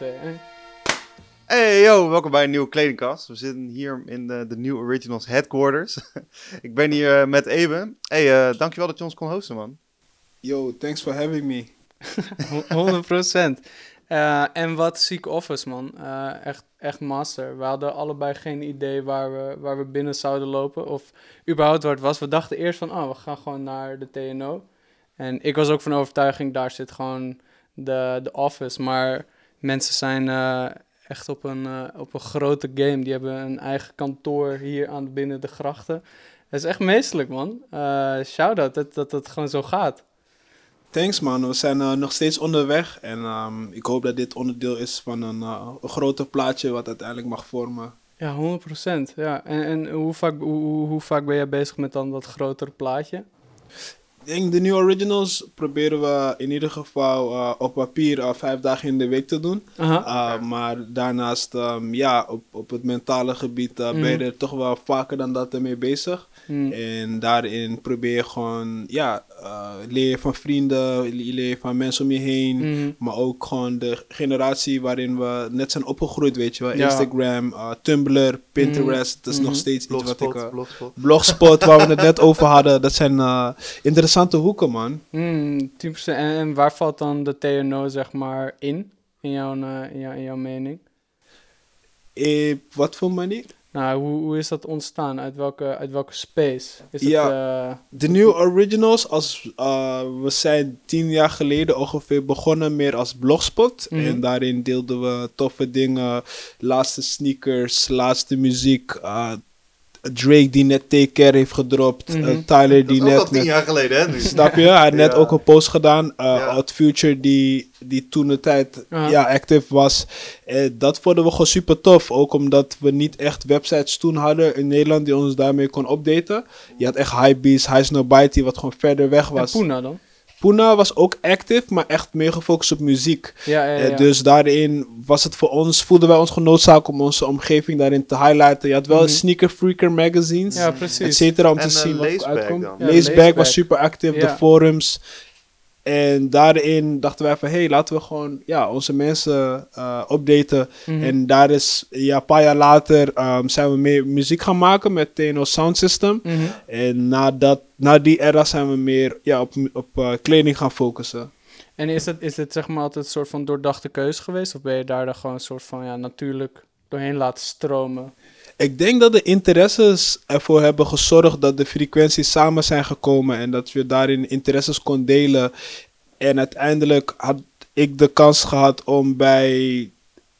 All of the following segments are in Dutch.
2, 1. Hey yo, welkom bij een nieuwe kledingkast. We zitten hier in de, de New Originals headquarters. ik ben hier eh, met Eben. Hey, uh, dankjewel dat je ons kon hosten, man. Yo, thanks for having me. 100%. Uh, en wat ziek office, man. Uh, echt, echt master. We hadden allebei geen idee waar we, waar we binnen zouden lopen. Of überhaupt waar het was. We dachten eerst van, oh, we gaan gewoon naar de TNO. En ik was ook van overtuiging, daar zit gewoon de, de office. Maar mensen zijn uh, echt op een, op een grote game. Die hebben een eigen kantoor hier aan binnen de grachten. Dat is echt meestelijk, man. Shout-out dat, dat het gewoon zo gaat. Thanks man, we zijn uh, nog steeds onderweg en um, ik hoop dat dit onderdeel is van een, uh, een groter plaatje wat uiteindelijk mag vormen. Ja, 100%. Ja. En, en hoe, vaak, hoe, hoe vaak ben jij bezig met dan dat grotere plaatje? Ik denk de New Originals proberen we in ieder geval uh, op papier vijf dagen in de week te doen. Uh, maar daarnaast, um, ja, op, op het mentale gebied mm. ben je er toch wel vaker dan dat ermee bezig. Mm. En daarin probeer je gewoon, ja, leer van vrienden, leer van mensen om je heen. Mm. Maar ook gewoon de generatie waarin we net zijn opgegroeid, weet je wel. Ja. Instagram, Tumblr, Pinterest. Dat is nog mm-hmm. steeds Blogspot, iets wat ik... Blogspot. Blogspot, waar we het net over hadden. Dat zijn interessante hoeken, man. Mm, 10%. En, en, waar valt dan de TNO, zeg maar, in? In jouw, in jouw, in jouw mening? Eh, wat voor manier? Nou, hoe, hoe is dat ontstaan? Uit welke, uit welke space? Is ja, het, uh, de New Originals, als, uh, we zijn tien jaar geleden ongeveer begonnen meer als blogspot. Mm -hmm. En daarin deelden we toffe dingen, laatste sneakers, laatste muziek, uh, Drake die net Take Care heeft gedropt. Mm -hmm. uh, Tyler die net... al tien jaar geleden, hè? Nu. Snap je? Hij had net ja. ook een post gedaan. Uh, ja. Future die, die toen de tijd ja, active was. Uh, dat vonden we gewoon super tof. Ook omdat we niet echt websites toen hadden in Nederland die ons daarmee kon updaten. Je had echt Hypebeast, High Snowbite wat gewoon verder weg was. En Puna dan? Puna was ook active, maar echt meer gefocust op muziek. Ja, ja, ja. Uh, dus daarin was het voor ons, voelden wij ons genoodzaakt om onze omgeving daarin te highlighten. Je had wel mm -hmm. Sneaker Freaker magazines, ja, precies. et cetera, om en, te zien uh, wat uitkomt. Leesback was super actief, de forums. En daarin dachten wij van, hé, hey, laten we gewoon ja, onze mensen uh, updaten. Mm -hmm. En daar is, ja, een paar jaar later um, zijn we meer muziek gaan maken met TNO Sound System. Mm -hmm. En nadat, na die era zijn we meer ja, op, op uh, kleding gaan focussen. En is het, is het zeg maar altijd een soort van doordachte keuze geweest? Of ben je daar dan gewoon een soort van ja, natuurlijk doorheen laten stromen? Ik denk dat de interesses ervoor hebben gezorgd dat de frequenties samen zijn gekomen en dat we daarin interesses kon delen. En uiteindelijk had ik de kans gehad om bij.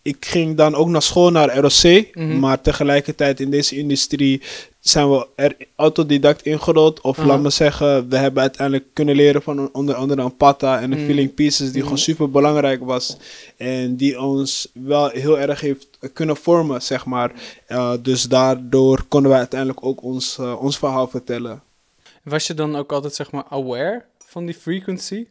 Ik ging dan ook naar school naar ROC, mm -hmm. maar tegelijkertijd in deze industrie zijn we er autodidact ingerold. Of uh -huh. laat me zeggen, we hebben uiteindelijk kunnen leren van onder andere een Pata en een mm. Feeling Pieces, die mm gewoon super belangrijk was. En die ons wel heel erg heeft kunnen vormen, zeg maar. Uh, dus daardoor konden wij uiteindelijk ook ons, uh, ons verhaal vertellen. Was je dan ook altijd, zeg maar, aware van die frequency?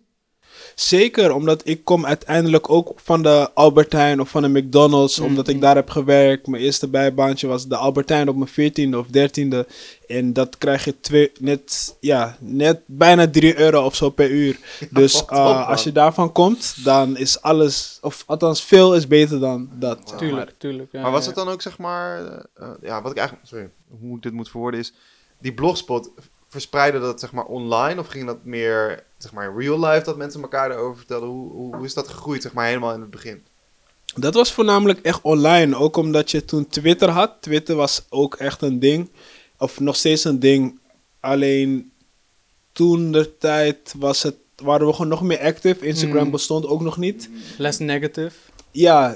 Zeker, omdat ik kom uiteindelijk ook van de Albertijn of van de McDonald's, mm -hmm. omdat ik daar heb gewerkt. Mijn eerste bijbaantje was de Albertijn op mijn veertiende of dertiende. En dat krijg je twee, net, ja, net bijna 3 euro of zo per uur. Dus uh, als je daarvan komt, dan is alles, of althans veel is beter dan dat. Tuurlijk, maar, tuurlijk. Ja, maar was het dan ook zeg maar, uh, ja, wat ik eigenlijk, sorry, hoe ik dit moet verwoorden is, die blogspot, verspreidde dat zeg maar online of ging dat meer zeg maar in real life dat mensen elkaar erover vertelden? Hoe, hoe, hoe is dat gegroeid zeg maar helemaal in het begin? Dat was voornamelijk echt online, ook omdat je toen Twitter had. Twitter was ook echt een ding, of nog steeds een ding. Alleen toen de tijd was het, waren we gewoon nog meer active. Instagram mm. bestond ook nog niet. Less negative. Ja,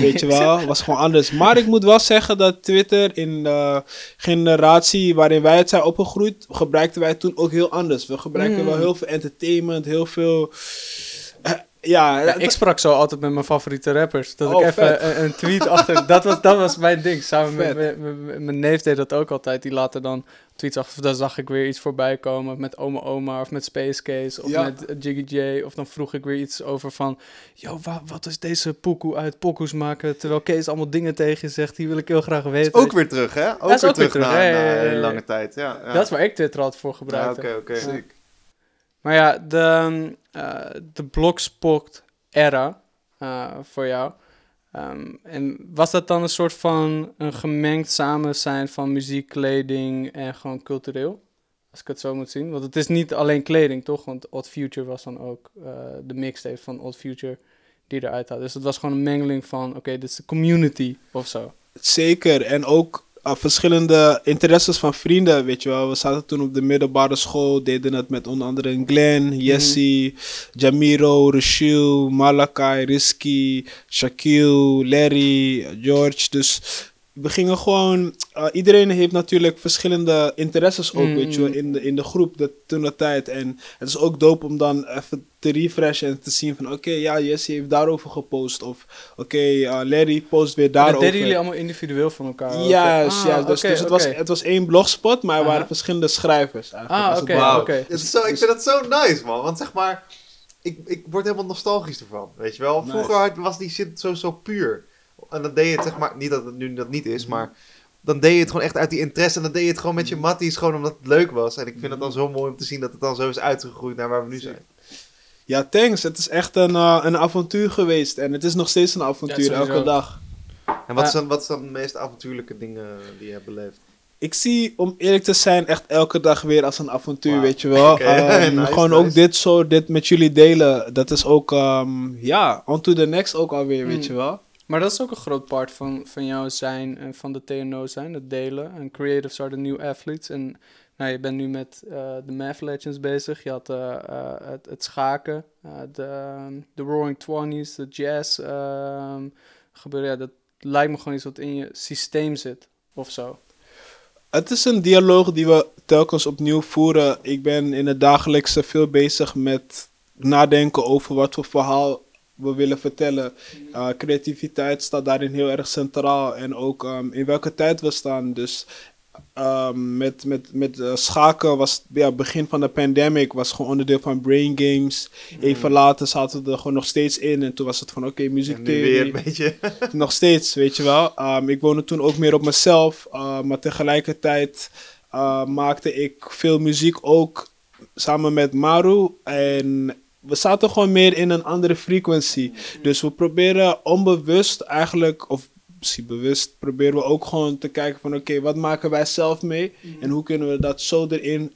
weet je wel, was gewoon anders. Maar ik moet wel zeggen dat Twitter in de generatie waarin wij het zijn opgegroeid, gebruikten wij toen ook heel anders. We gebruikten mm. wel heel veel entertainment, heel veel... Uh, ja, ja, ik sprak zo altijd met mijn favoriete rappers. Dat oh, ik even een, een, tweet achter. dat, was, dat was mijn ding. Samen met, met, met, mijn neef deed dat ook altijd. Die later dan tweets achter. Dan zag ik weer iets voorbij komen met Oma Oma of met Space Case of ja. met Jiggy J. Of dan vroeg ik weer iets over van. Yo, wa, wat is deze pokoe uit pokoes maken? Terwijl Kees allemaal dingen tegen zegt. Die wil ik heel graag weten. Ook weer terug, hè? Ook, weer, ook terug weer terug na, ja, na een lange tijd. Ja, ja. Dat is waar ik Twitter had voor gebruikt. Oké, oké. Maar ja, de, uh, de Blogspot era. eh, voor jou. Ehm, en was dat dan een soort van een gemengd samen zijn van muziek, kleding en gewoon cultureel? Als ik het zo moet zien. Want het is niet alleen kleding, toch? Want Odd Future was dan ook eh, de mixtape van Odd Future die eruit had. Dus het was gewoon een mengeling van, oké, dit is de community of zo. Zeker. En ook uh, verschillende interesses van vrienden, weet je wel. We zaten toen op de middelbare school, deden het met onder andere Glenn, Jesse, Jamiro, Rachel, Malakai, Risky, Shaquille, Larry, George. Dus we gingen gewoon... uh, iedereen heeft natuurlijk verschillende interesses ook, Mm. weet je wel, in de, in de groep dat, toen dat tijd. En het is ook dope om dan even te refreshen en te zien van... Oké, ja, Jesse heeft daarover gepost. Of oké, uh, Larry post weer En daarover. dat deden jullie allemaal individueel van elkaar? Juist, Ah, ja. Dus, dus het, was, het was één blogspot, maar er waren verschillende schrijvers. Eigenlijk, Ah, het oké. zo, ik vind het zo nice, man. Want zeg maar, ik, ik word helemaal nostalgisch ervan. Weet je wel? Vroeger was die shit zo, zo puur. En dan deed je het, zeg maar, niet dat het nu dat niet is, maar dan deed je het gewoon echt uit die interesse. En dan deed je het gewoon met je matties, gewoon omdat het leuk was. En ik vind het dan zo mooi om te zien dat het dan zo is uitgegroeid naar waar we nu zijn. Ja, thanks. Het is echt een, eh, een avontuur geweest. En het is nog steeds een avontuur, Ja, elke dag. En wat, is Ja. dan, wat is dan de meest avontuurlijke dingen die je hebt beleefd? Ik zie, om eerlijk te zijn, echt elke dag weer als een avontuur, weet je wel. Oké, Ehm, nice, gewoon nice. ook dit zo, dit met jullie delen. Dat is ook, ehm, ja, on to the next ook alweer, weet Mm. je wel. Maar dat is ook een groot part van, van jou zijn en van de TNO zijn, het delen. En creatives are the new athletes. En nou, je bent nu met eh, de Math Legends bezig. Je had eh, eh, het, het schaken, de, ehm, de Roaring Twenties, de jazz ehm, gebeuren. Ja, dat lijkt me gewoon iets wat in je systeem zit, of zo. Het is een dialoog die we telkens opnieuw voeren. Ik ben in het dagelijkse veel bezig met nadenken over wat voor verhaal we willen vertellen. Uh, creativiteit staat daarin heel erg centraal. En ook um, in welke tijd we staan. Dus um, met, met, met uh, schaken was ja, begin van de pandemic was gewoon onderdeel van brain games. Even later zaten we er gewoon nog steeds in. En toen was het van oké, muziektheorie. weer een beetje. Nog steeds, weet je wel. Um, ik woonde toen ook meer op mezelf. uh, maar tegelijkertijd uh, maakte ik veel muziek ook samen met Maru. En we zaten gewoon meer in een andere frequentie. Dus we proberen onbewust eigenlijk, of misschien bewust, proberen we ook gewoon te kijken van oké, wat maken wij zelf mee? En hoe kunnen we dat zo erin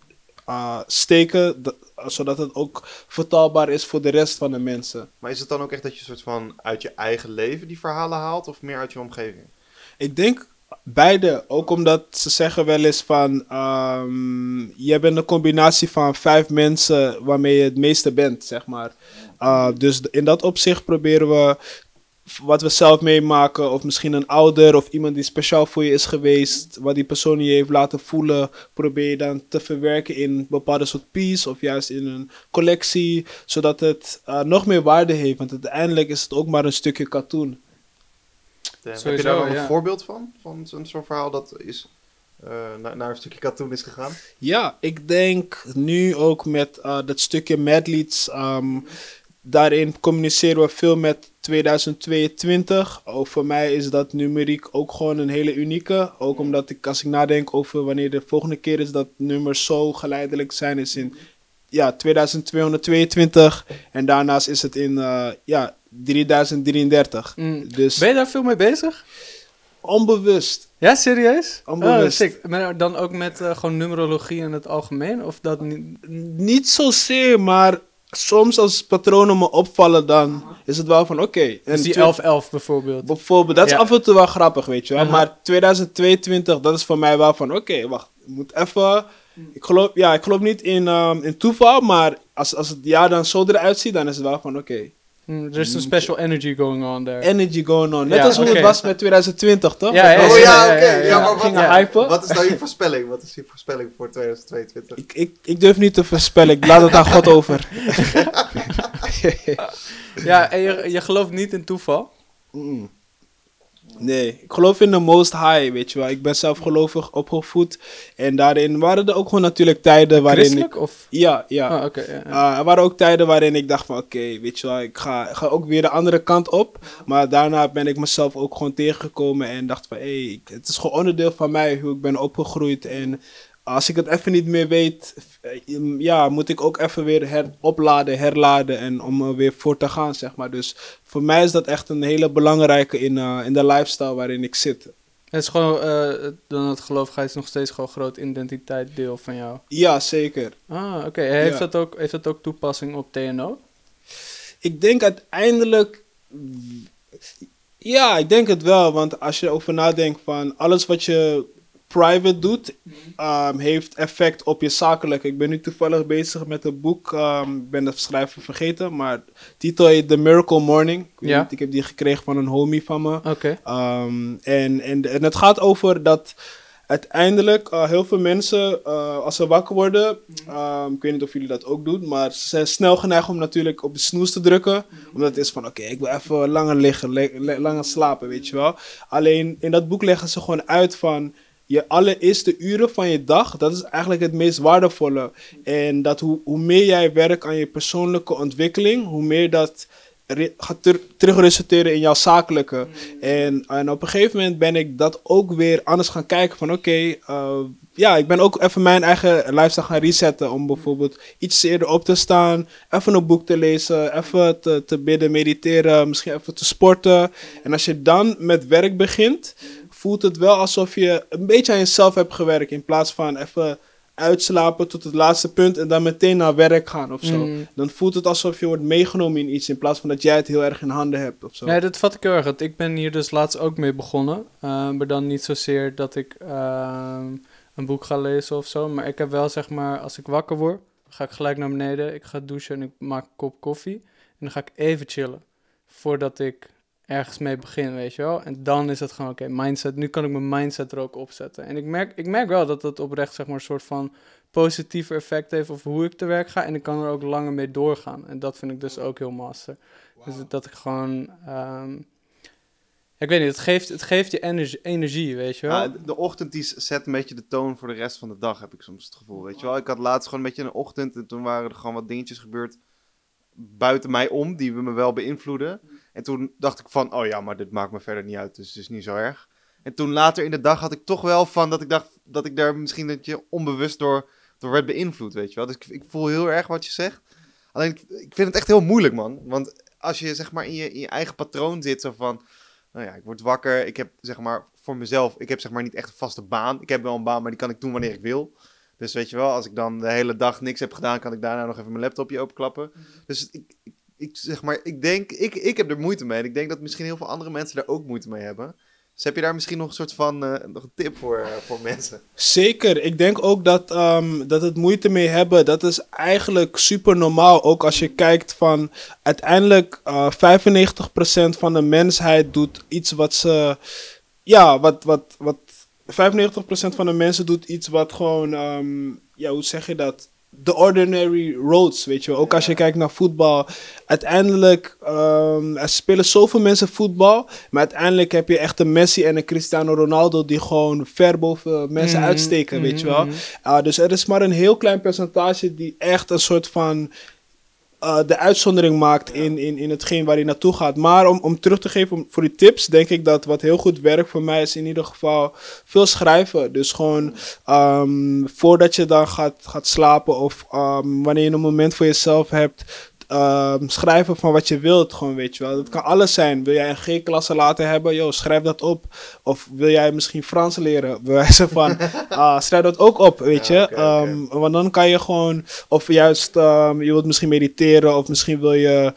uh, steken, dat, zodat het ook vertaalbaar is voor de rest van de mensen. Maar is het dan ook echt dat je een soort van uit je eigen leven die verhalen haalt? Of meer uit je omgeving? Ik denk beide. Ook omdat ze zeggen wel eens van... Um, je bent een combinatie van vijf mensen waarmee je het meeste bent, zeg maar. Uh, dus in dat opzicht proberen we wat we zelf meemaken, of misschien een ouder of iemand die speciaal voor je is geweest, wat die persoon je heeft laten voelen, probeer je dan te verwerken in een bepaalde soort piece of juist in een collectie, zodat het uh, nog meer waarde heeft. Want uiteindelijk is het ook maar een stukje katoen. Sowieso, Heb je daar ja. een voorbeeld van? Van zo'n zo verhaal dat is uh, naar, naar, een stukje katoen is gegaan? Ja, ik denk nu ook met uh, dat stukje Madleads. Um, daarin communiceren we veel met 2022. Ook voor mij is dat numeriek ook gewoon een hele unieke. Ook omdat ik, als ik nadenk over wanneer de volgende keer is dat nummers zo geleidelijk zijn, is in ja, 2222. En daarnaast is het in uh, ja, 3033. Mm. Dus ben je daar veel mee bezig? Onbewust. Ja, serieus? Onbewust. Oh, maar dan ook met uh, gewoon numerologie in het algemeen? Of dat niet? Niet zozeer, maar soms als patronen me opvallen, dan is het wel van oké. Okay. Dus die 11-11 bijvoorbeeld? Bijvoorbeeld, dat ja. is af en toe wel grappig, weet je wel. Uh -huh. Maar 2022, dat is voor mij wel van oké, okay, wacht, ik moet even... Ik geloof, ja, ik geloof niet in, um, in toeval, maar als, als het jaar dan zo eruit ziet, dan is het wel van oké. Okay. Mm, there's some special energy going on there. Energy going on. Net ja, als hoe okay. het was met 2020, toch? Ja, ja, oh, ja, oké. Okay. Ja, maar wat, hypen. wat is nou je voorspelling? Wat is je voorspelling voor 2022? Ik, ik, ik durf niet te voorspellen. Ik laat het aan God over. ja, en je, je gelooft niet in toeval? Mm. Nee, ik geloof in de most high, weet je wel. Ik ben zelf gelovig opgevoed. En daarin waren er ook gewoon natuurlijk tijden waarin Christelijk, ik... of? Ja, ja. Okay, ja, ja. Uh, er waren ook tijden waarin ik dacht van, oké, okay, weet je wel, ik ga, ga ook weer de andere kant op. Maar daarna ben ik mezelf ook gewoon tegengekomen en dacht van, hé, hey, het is gewoon onderdeel van mij, hoe ik ben opgegroeid. En als ik het even niet meer weet, eh, ja, moet ik ook even weer her opladen, herladen en om er weer voor te gaan, zeg maar. Dus voor mij is dat echt een hele belangrijke in, eh, in de lifestyle waarin ik zit. Het is gewoon, eh, dan het is nog steeds gewoon een groot identiteitsdeel van jou. Ja, zeker. Ah, oké. Heeft, Ja. dat ook, heeft dat ook toepassing op TNO? Ik denk uiteindelijk. Ja, ik denk het wel. Want als je erover nadenkt van alles wat je private doet, ehm, heeft effect op je zakelijk. Ik ben nu toevallig bezig met een boek. ehm, ik ben de schrijver vergeten, maar de titel heet The Miracle Morning. Ik, Ja. niet, ik heb die gekregen van een homie van me. Oké. Ehm, en, en, en het gaat over dat uiteindelijk eh, heel veel mensen, eh, als ze wakker worden, ik weet niet of jullie dat ook doen, maar ze zijn snel geneigd om natuurlijk op de snoes te drukken. Omdat het is van, oké, ik wil even langer liggen, langer slapen, weet je wel. Alleen in dat boek leggen ze gewoon uit van, je allereerste uren van je dag, dat is eigenlijk het meest waardevolle. En dat hoe, hoe meer jij werkt aan je persoonlijke ontwikkeling, hoe meer dat gaat ter- in jouw zakelijke. En, en op een gegeven moment ben ik dat ook weer anders gaan kijken van oké, eh, ja, ik ben ook even mijn eigen lifestyle gaan resetten om bijvoorbeeld iets eerder op te staan, even een boek te lezen, even te bidden, mediteren, misschien even te sporten. En als je dan met werk begint, voelt het wel alsof je een beetje aan jezelf hebt gewerkt in plaats van even uitslapen tot het laatste punt en dan meteen naar werk gaan of zo. Mm. Dan voelt het alsof je wordt meegenomen in iets in plaats van dat jij het heel erg in handen hebt of zo. Nee, dat vat ik heel erg. Want Ik ben hier dus laatst ook mee begonnen. Eh, maar dan niet zozeer dat ik ehm, een boek ga lezen of zo. Maar ik heb wel zeg maar, als ik wakker word, ga ik gelijk naar beneden. Ik ga douchen en ik maak een kop koffie. En dan ga ik even chillen. Voordat ik ergens mee begin, weet je wel. En dan is het gewoon, oké, mindset. Nu kan ik mijn mindset er ook opzetten. En ik merk, ik merk wel dat het oprecht zeg maar een soort van positief effect heeft op hoe ik te werk ga. En ik kan er ook langer mee doorgaan. En dat vind ik dus ook heel master. Dus dat ik gewoon... ehm, ik weet niet, het geeft, het geeft je energie, energie, weet je wel. Ja, de ochtend die zet een beetje de toon voor de rest van de dag, heb ik soms het gevoel. Weet je wel, ik had laatst gewoon een beetje een ochtend en toen waren er gewoon wat dingetjes gebeurd buiten mij om, die me wel beïnvloeden. En toen dacht ik van, oh ja, maar dit maakt me verder niet uit, dus het is niet zo erg. En toen later in de dag had ik toch wel van dat ik dacht dat ik daar misschien dat je onbewust door, door werd beïnvloed, weet je wel. Dus ik, ik voel heel erg wat je zegt. Alleen ik, ik vind het echt heel moeilijk, man. Want als je zeg maar in je, in je eigen patroon zit, zo van, nou ja, ik word wakker, ik heb zeg maar voor mezelf, ik heb zeg maar niet echt een vaste baan. Ik heb wel een baan, maar die kan ik doen wanneer ik wil. Dus weet je wel, als ik dan de hele dag niks heb gedaan, kan ik daarna nog even mijn laptopje openklappen. Dus ik, ik, ik zeg maar, ik denk, ik, ik heb er moeite mee. En ik denk dat misschien heel veel andere mensen daar ook moeite mee hebben. Dus heb je daar misschien nog een soort van, eh, nog een tip voor, eh, voor mensen? Zeker. Ik denk ook dat, ehm, dat het moeite mee hebben, dat is eigenlijk super normaal. Ook als je kijkt van uiteindelijk eh 95% van de mensheid doet iets wat ze. Ja, wat. wat, wat 95% van de mensen doet iets wat gewoon. ehm, ja, hoe zeg je dat? The ordinary roads, weet je wel. Ook als je kijkt naar voetbal. Uiteindelijk, ehm, er spelen zoveel mensen voetbal. Maar uiteindelijk heb je echt een Messi en een Cristiano Ronaldo die gewoon ver boven mensen Mhm, uitsteken, weet je wel. mhm. Ah, dus er is maar een heel klein percentage die echt een soort van eh, de uitzondering maakt in, in, in hetgeen waar hij naartoe gaat. Maar om, om terug te geven om, voor die tips, denk ik dat wat heel goed werkt voor mij is in ieder geval veel schrijven. Dus gewoon ehm, voordat je dan gaat, gaat slapen of ehm, wanneer je een moment voor jezelf hebt. Ehm, schrijven van wat je wilt, gewoon weet je wel. Dat kan alles zijn. Wil jij een G-klasse laten hebben? Yo, schrijf dat op. Of wil jij misschien Frans leren? Bewijzen van, ah, schrijf dat ook op, weet je. Ehm, want dan kan je gewoon, of juist, ehm, je wilt misschien mediteren, of misschien wil je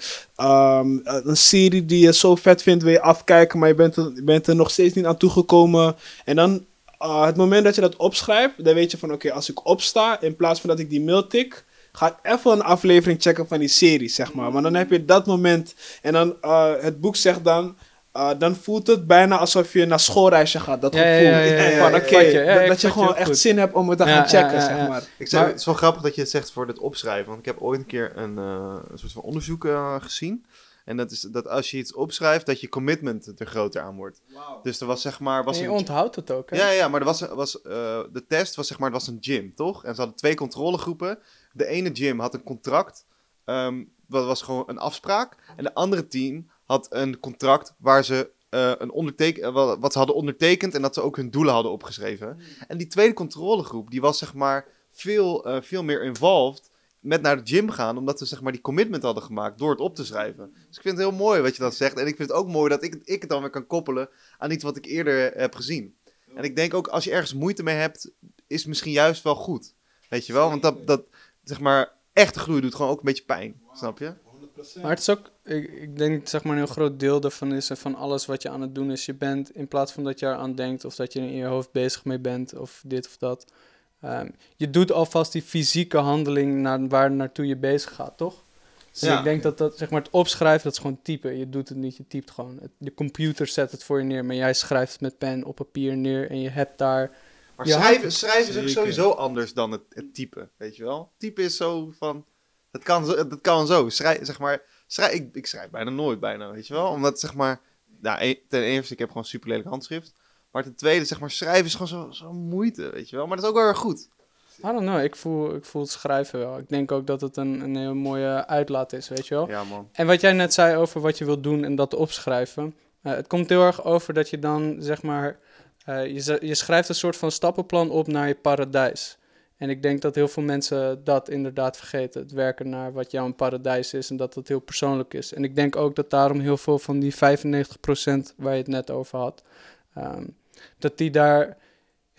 een serie die je zo vet vindt, wil je afkijken, maar je bent er, je bent er nog steeds niet aan toegekomen. En dan, ah, het moment dat je dat opschrijft, dan weet je van, oké, als ik opsta, in plaats van dat ik die mail tik, ga ik even een aflevering checken van die serie, zeg maar. Maar dan heb je dat moment, en dan, ah, het boek zegt dan, ah, dan voelt het bijna alsof je naar schoolreisje gaat, dat Ja, ja, gevoel. ja, van, je. Ja, dat, je gewoon echt goed. zin hebt om het te Ja, gaan ja, checken, ja, zeg maar. Ik zeg, Maar- het is wel grappig dat je het zegt voor het opschrijven. Want ik heb ooit een keer een, eh, een soort van onderzoek eh, gezien. En dat is dat als je iets opschrijft, dat je commitment er groter aan wordt. Dus er was zeg maar... Was En je een, onthoudt het ook, hè? ja, ja, maar er was, was, eh, de test was zeg maar, het was een gym, toch? En ze hadden twee controlegroepen. De ene gym had een contract, ehm, dat was gewoon een afspraak. En de andere team had een contract waar ze eh, een onderteken, eh, wat, ze hadden ondertekend en dat ze ook hun doelen hadden opgeschreven. En die tweede controlegroep, die was zeg maar veel, eh, veel meer involved met naar de gym gaan, omdat ze zeg maar die commitment hadden gemaakt door het op te schrijven. Dus ik vind het heel mooi wat je dat zegt. En ik vind het ook mooi dat ik, ik het dan weer kan koppelen aan iets wat ik eerder heb gezien. En ik denk ook, als je ergens moeite mee hebt, is het misschien juist wel goed. Weet je wel? Want dat, dat zeg maar, echte groei doet gewoon ook een beetje pijn. Snap je? Maar het is ook, ik, ik denk zeg maar een heel groot deel daarvan is van alles wat je aan het doen is. Je bent in plaats van dat je eraan denkt of dat je in je hoofd bezig mee bent of dit of dat. ehm, je doet alvast die fysieke handeling naar waar naartoe je bezig gaat, toch? Dus Ja. ik denk dat dat, zeg maar, het opschrijven, dat is gewoon typen. Je doet het niet, je typt gewoon. Het- de computer zet het voor je neer, maar jij schrijft het met pen op papier neer en je hebt daar... Maar Ja, schrijven, schrijven is ook sowieso anders dan het, het typen, weet je wel? Typen is zo van, dat kan zo, dat kan zo. Schrij, zeg maar, schrij, ik, ik schrijf bijna nooit bijna, weet je wel? Omdat zeg maar, nou, e- ten eerste, ik heb gewoon super lelijk handschrift. Maar ten tweede, zeg maar, schrijven is gewoon zo, zo moeite, weet je wel? Maar dat is ook wel erg goed. I don't know, ik voel, ik voel het schrijven wel. Ik denk ook dat het een, een heel mooie uitlaat is, weet je wel? Ja, man. En wat jij net zei over wat je wilt doen en dat opschrijven. eh, het komt heel erg over dat je dan, zeg maar, je, z- je schrijft een soort van stappenplan op naar je paradijs. En ik denk dat heel veel mensen dat inderdaad vergeten. Het werken naar wat jouw paradijs is en dat dat heel persoonlijk is. En ik denk ook dat daarom heel veel van die 95% waar je het net over had, ehm, dat die daar,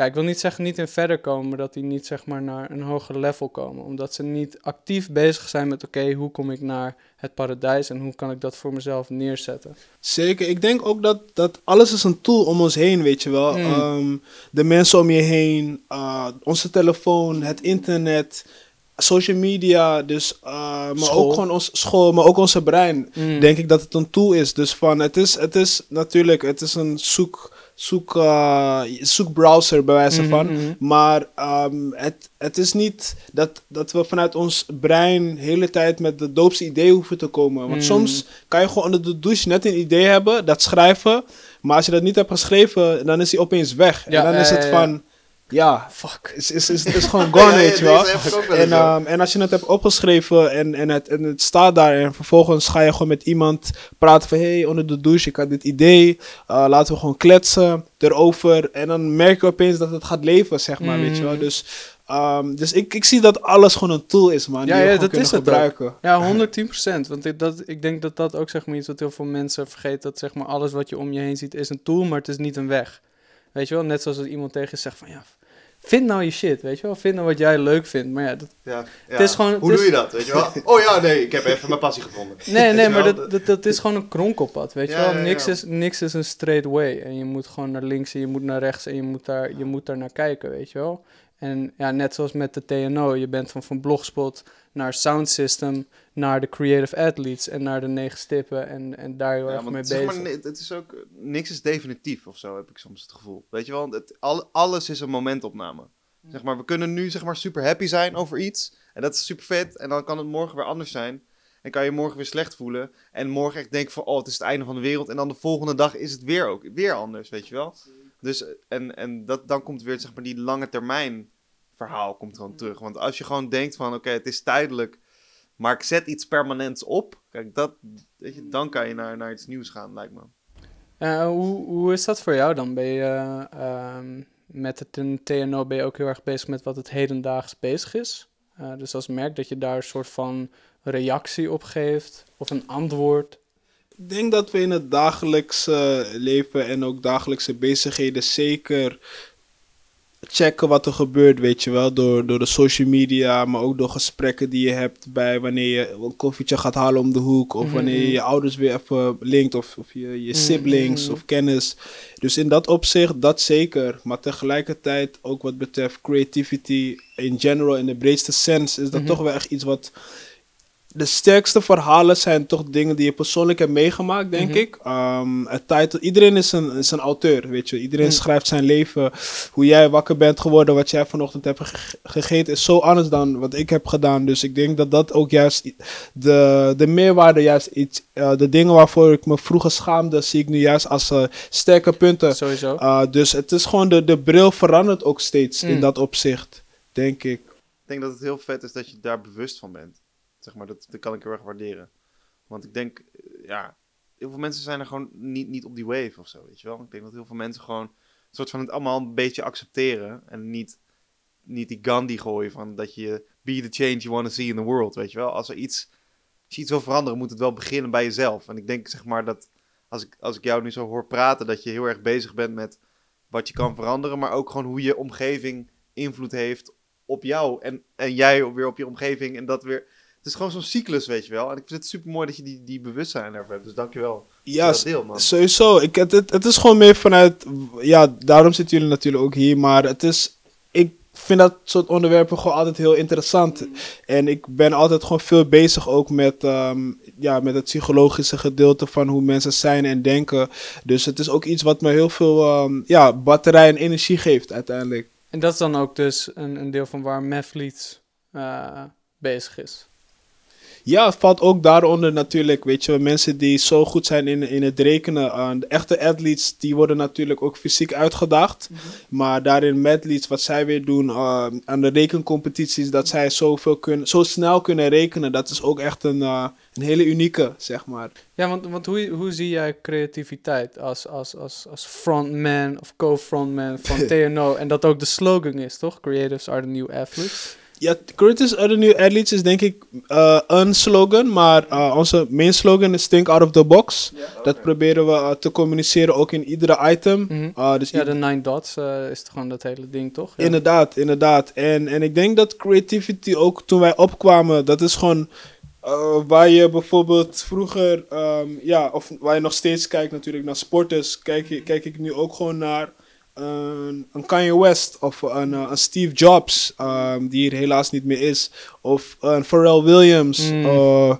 ja, ik wil niet zeggen niet in verder komen, maar dat die niet zeg maar naar een hoger level komen. Omdat ze niet actief bezig zijn met, oké, hoe kom ik naar het paradijs en hoe kan ik dat voor mezelf neerzetten. Zeker, ik denk ook dat, dat alles is een tool om ons heen, weet je wel. Mm. Ehm, de mensen om je heen, uh, onze telefoon, het internet, social media, dus, uh, maar School. ook gewoon ons school, maar ook onze brein. Mm. Denk ik dat het een tool is. Dus van, het is, het is natuurlijk, het is een zoek, zoek, uh, zoekbrowser bij wijze Mhm, van. mhm. Maar ehm, het, het is niet dat, dat we vanuit ons brein de hele tijd met de doopste idee hoeven te komen. Want Mm. soms kan je gewoon onder de douche net een idee hebben, dat schrijven. Maar als je dat niet hebt geschreven, dan is die opeens weg. Ja, en dan is het van, ja, Fuck. is, is, is, is gewoon gone, weet je wel. En, ehm, en als je het hebt opgeschreven en, en, het, en het staat daar en vervolgens ga je gewoon met iemand praten van hey, onder de douche, ik had dit idee, uh, laten we gewoon kletsen erover en dan merk je opeens dat het gaat leven, zeg maar, weet je wel. Mm. Dus, ehm, dus ik, ik zie dat alles gewoon een tool is, man, Ja, die dat is het gebruiken. Ja, 110%. Want ik, dat, ik denk dat dat ook zeg maar iets wat heel veel mensen vergeten. Dat zeg maar alles wat je om je heen ziet is een tool, maar het is niet een weg. Weet je wel? Net zoals dat iemand tegen je zegt van ja, vind nou je shit, weet je wel? Vind nou wat jij leuk vindt. Maar ja, dat, Ja, ja. is gewoon- Hoe het doe je dat, weet je wel? Oh ja, nee, ik heb even mijn passie gevonden. Nee, nee, maar dat, dat, dat is gewoon een kronkelpad, weet je Ja, wel. Niks, is, niks is een straight way. En je moet gewoon naar links en je moet naar rechts en je moet daar, je moet daar naar kijken, weet je wel. En ja, net zoals met de TNO, je bent van, van Blogspot naar Sound System, naar de Creative Athletes en naar de negen stippen en, en daar heel Ja, erg mee bezig. maar, het is ook, niks is definitief of zo, heb ik soms het gevoel. Weet je wel, het, al, alles is een momentopname. Zeg maar, we kunnen nu zeg maar super happy zijn over iets. En dat is super vet. En dan kan het morgen weer anders zijn. En kan je morgen weer slecht voelen. En morgen echt denken van, oh, het is het einde van de wereld. En dan de volgende dag is het weer ook, weer anders, weet je wel. Dus, en, en dat, dan komt weer, zeg maar, die lange termijn verhaal komt gewoon terug. Want als je gewoon denkt van, oké, het is tijdelijk. Maar ik zet iets permanents op. Kijk, dat, weet je, dan kan je naar, naar iets nieuws gaan, lijkt me. Eh, hoe, hoe is dat voor jou dan? Ben je eh, ehm, met het een TNO ben je ook heel erg bezig met wat het hedendaags bezig is? Eh, dus als merk dat je daar een soort van reactie op geeft of een antwoord. Ik denk dat we in het dagelijkse leven en ook dagelijkse bezigheden zeker checken wat er gebeurt, weet je wel. Door, door de social media, maar ook door gesprekken die je hebt bij wanneer je een koffietje gaat halen om de hoek. Of Mhm, wanneer je je ouders weer even linkt of, of je, je Mhm, siblings of kennis. Dus in dat opzicht, dat zeker. Maar tegelijkertijd ook wat betreft creativity in general, in de breedste sense, is dat Mhm. toch wel echt iets wat de sterkste verhalen zijn toch dingen die je persoonlijk hebt meegemaakt, denk Mhm. ik. Ehm, het titel, iedereen is een, is een auteur, weet je. Iedereen Mhm. schrijft zijn leven. Hoe jij wakker bent geworden, wat jij vanochtend hebt ge- gegeten, is zo anders dan wat ik heb gedaan. Dus ik denk dat dat ook juist de, de meerwaarde, juist iets, eh, de dingen waarvoor ik me vroeger schaamde, zie ik nu juist als eh, sterke punten. Sowieso. Uh, dus het is gewoon, de, de bril verandert ook steeds in Mm. dat opzicht, denk ik. Ik denk dat het heel vet is dat je daar bewust van bent. Zeg maar, dat, dat kan ik heel erg waarderen. Want ik denk, eh, ja, heel veel mensen zijn er gewoon niet, niet op die wave of zo, weet je wel. Ik denk dat heel veel mensen gewoon een soort van het allemaal een beetje accepteren. En niet, niet die Gandhi gooien van dat je be the change you want to see in the world, weet je wel. Als er iets, als je iets wil veranderen, moet het wel beginnen bij jezelf. En ik denk zeg maar dat, als ik, als ik jou nu zo hoor praten, dat je heel erg bezig bent met wat je kan veranderen, maar ook gewoon hoe je omgeving invloed heeft op jou. En, en jij weer op je omgeving en dat weer... Het is gewoon zo'n cyclus, weet je wel. En ik vind het super mooi dat je die, die bewustzijn ervoor hebt. Dus dankjewel. Ja, dat deel, man. sowieso. Ik, het, het, het is gewoon meer vanuit... Ja, daarom zitten jullie natuurlijk ook hier. Maar het is... Ik vind dat soort onderwerpen gewoon altijd heel interessant. En ik ben altijd gewoon veel bezig ook met, ehm, ja, met het psychologische gedeelte van hoe mensen zijn en denken. Dus het is ook iets wat me heel veel ehm, ja, batterij en energie geeft uiteindelijk. En dat is dan ook dus een, een deel van waar Mathleets eh bezig is. Ja, het valt ook daaronder natuurlijk, weet je, mensen die zo goed zijn in, in het rekenen. uh, de echte athletes, die worden natuurlijk ook fysiek uitgedaagd. Maar daarin mathletes, wat zij weer doen uh, aan de rekencompetities, dat zij zoveel kunnen, zo snel kunnen rekenen, dat is ook echt een, uh, een hele unieke, zeg maar. Ja, want, want hoe, hoe zie jij creativiteit als, als, als, als frontman of co-frontman van TNO? en dat ook de slogan is, toch? Creatives are the new athletes. Ja, Curtis New Athletes is denk ik uh, een slogan, maar uh, onze main slogan is Think Out of the Box. Dat proberen we uh, te communiceren ook in iedere item. Mhm. Uh, dus Ja, de nine dots uh, is gewoon dat hele ding, toch? Ja. Inderdaad, inderdaad. En, en ik denk dat creativity ook toen wij opkwamen, dat is gewoon uh, waar je bijvoorbeeld vroeger, um, ja, of waar je nog steeds kijkt natuurlijk naar sporters, kijk, je- kijk ik nu ook gewoon naar een, een Kanye West of een, uh, een Steve Jobs, um, die hier helaas niet meer is, of een Pharrell Williams. Mm. Uh,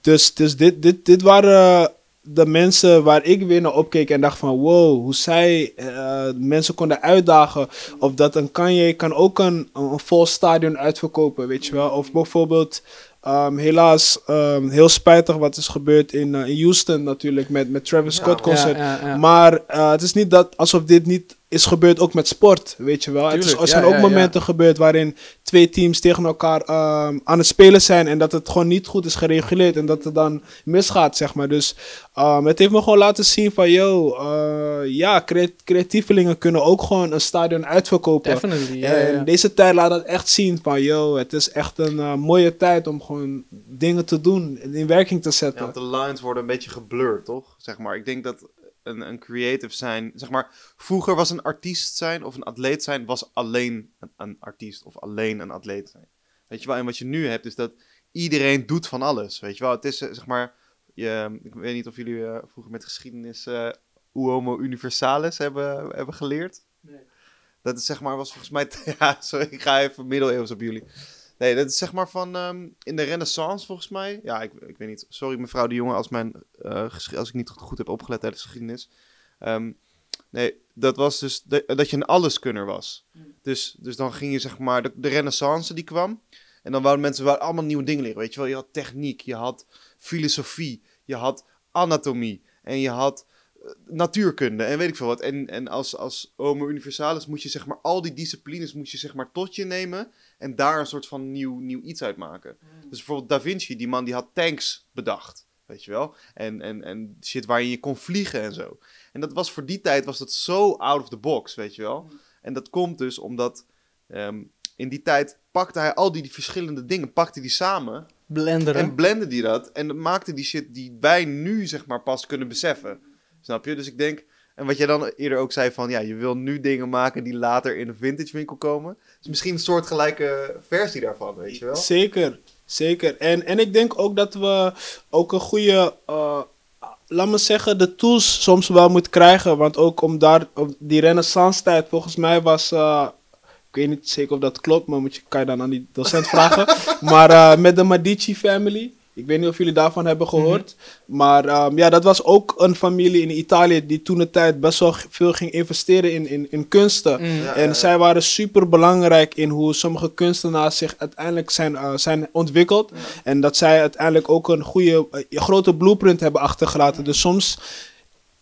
dus dus dit, dit, dit waren de mensen waar ik weer naar opkeek en dacht van wow, hoe zij eh, mensen konden uitdagen. Of dat een Kanye kan ook een, een vol stadion uitverkopen, weet je wel. Of bijvoorbeeld, ehm, helaas, ehm, heel spijtig wat is gebeurd in, eh, in Houston natuurlijk met, met Travis Scott concert. Ja, ja, ja. Maar eh, het is niet dat alsof dit niet is gebeurd ook met sport, weet je wel. het is, er zijn ja, ook ja, ja. momenten gebeurd waarin twee teams tegen elkaar ehm, aan het spelen zijn en dat het gewoon niet goed is gereguleerd en dat het dan misgaat, zeg maar. Dus ehm, het heeft me gewoon laten zien van, yo, eh, ja, crea- creatievelingen kunnen ook gewoon een stadion uitverkopen. Definitely, en deze tijd laat dat echt zien van, yo, het is echt een eh, mooie tijd om gewoon dingen te doen, en in werking te zetten. want de lines worden een beetje geblurred, toch? Zeg maar, ik denk dat een, een creative zijn, zeg maar, vroeger was een artiest zijn of een atleet zijn, was alleen een, een artiest of alleen een atleet zijn. Weet je wel, en wat je nu hebt is dat iedereen doet van alles, weet je wel. Het is, eh, zeg maar, je, ik weet niet of jullie eh, vroeger met geschiedenis eh Uomo Universalis hebben, hebben geleerd. Nee. Dat is zeg maar, was volgens mij, ja, sorry, ik ga even middeleeuws op jullie. Nee, dat is zeg maar van ehm, in de renaissance volgens mij. Ja, ik, ik weet niet. Sorry mevrouw de jonge als, mijn, eh, als ik niet goed heb opgelet tijdens de geschiedenis. Ehm, nee, dat was dus de- dat je een alleskunner was. Dus, dus dan ging je zeg maar, de, de renaissance die kwam. En dan wouden mensen wel allemaal nieuwe dingen leren. Weet je wel, je had techniek, je had filosofie, je had anatomie en je had eh, natuurkunde en weet ik veel wat. En, en als, als homo universalis moet je zeg maar al die disciplines moet je zeg maar tot je nemen en daar een soort van nieuw, nieuw iets uit maken. Dus bijvoorbeeld Da Vinci, die man die had tanks bedacht, weet je wel. En, en, en shit waar je kon vliegen en zo. En dat was voor die tijd was dat zo out of the box, weet je wel. En dat komt dus omdat ehm, in die tijd pakte hij al die, die verschillende dingen, pakte die samen Blenderen. en blende die dat en dat maakte die shit die wij nu zeg maar pas kunnen beseffen. Snap je? Dus ik denk, en wat jij dan eerder ook zei van, ja, je wil nu dingen maken die later in de vintage winkel komen. Dus misschien een soortgelijke versie daarvan, weet je wel? Zeker, zeker. En, en ik denk ook dat we ook een goede, eh, laat me zeggen, de tools soms wel moeten krijgen. Want ook om daar, op die renaissance tijd, volgens mij was, eh, ik weet niet zeker of dat klopt, maar moet je, kan je dan aan die docent vragen. maar eh, met de Medici family. Ik weet niet of jullie daarvan hebben gehoord. Maar ehm, ja, dat was ook een familie in Italië die toen de tijd best wel veel ging investeren in, in, in kunsten. Mm. Ja, En zij waren super belangrijk in hoe sommige kunstenaars zich uiteindelijk zijn, eh, zijn ontwikkeld. En dat zij uiteindelijk ook een goede, eh, grote blueprint hebben achtergelaten. Dus soms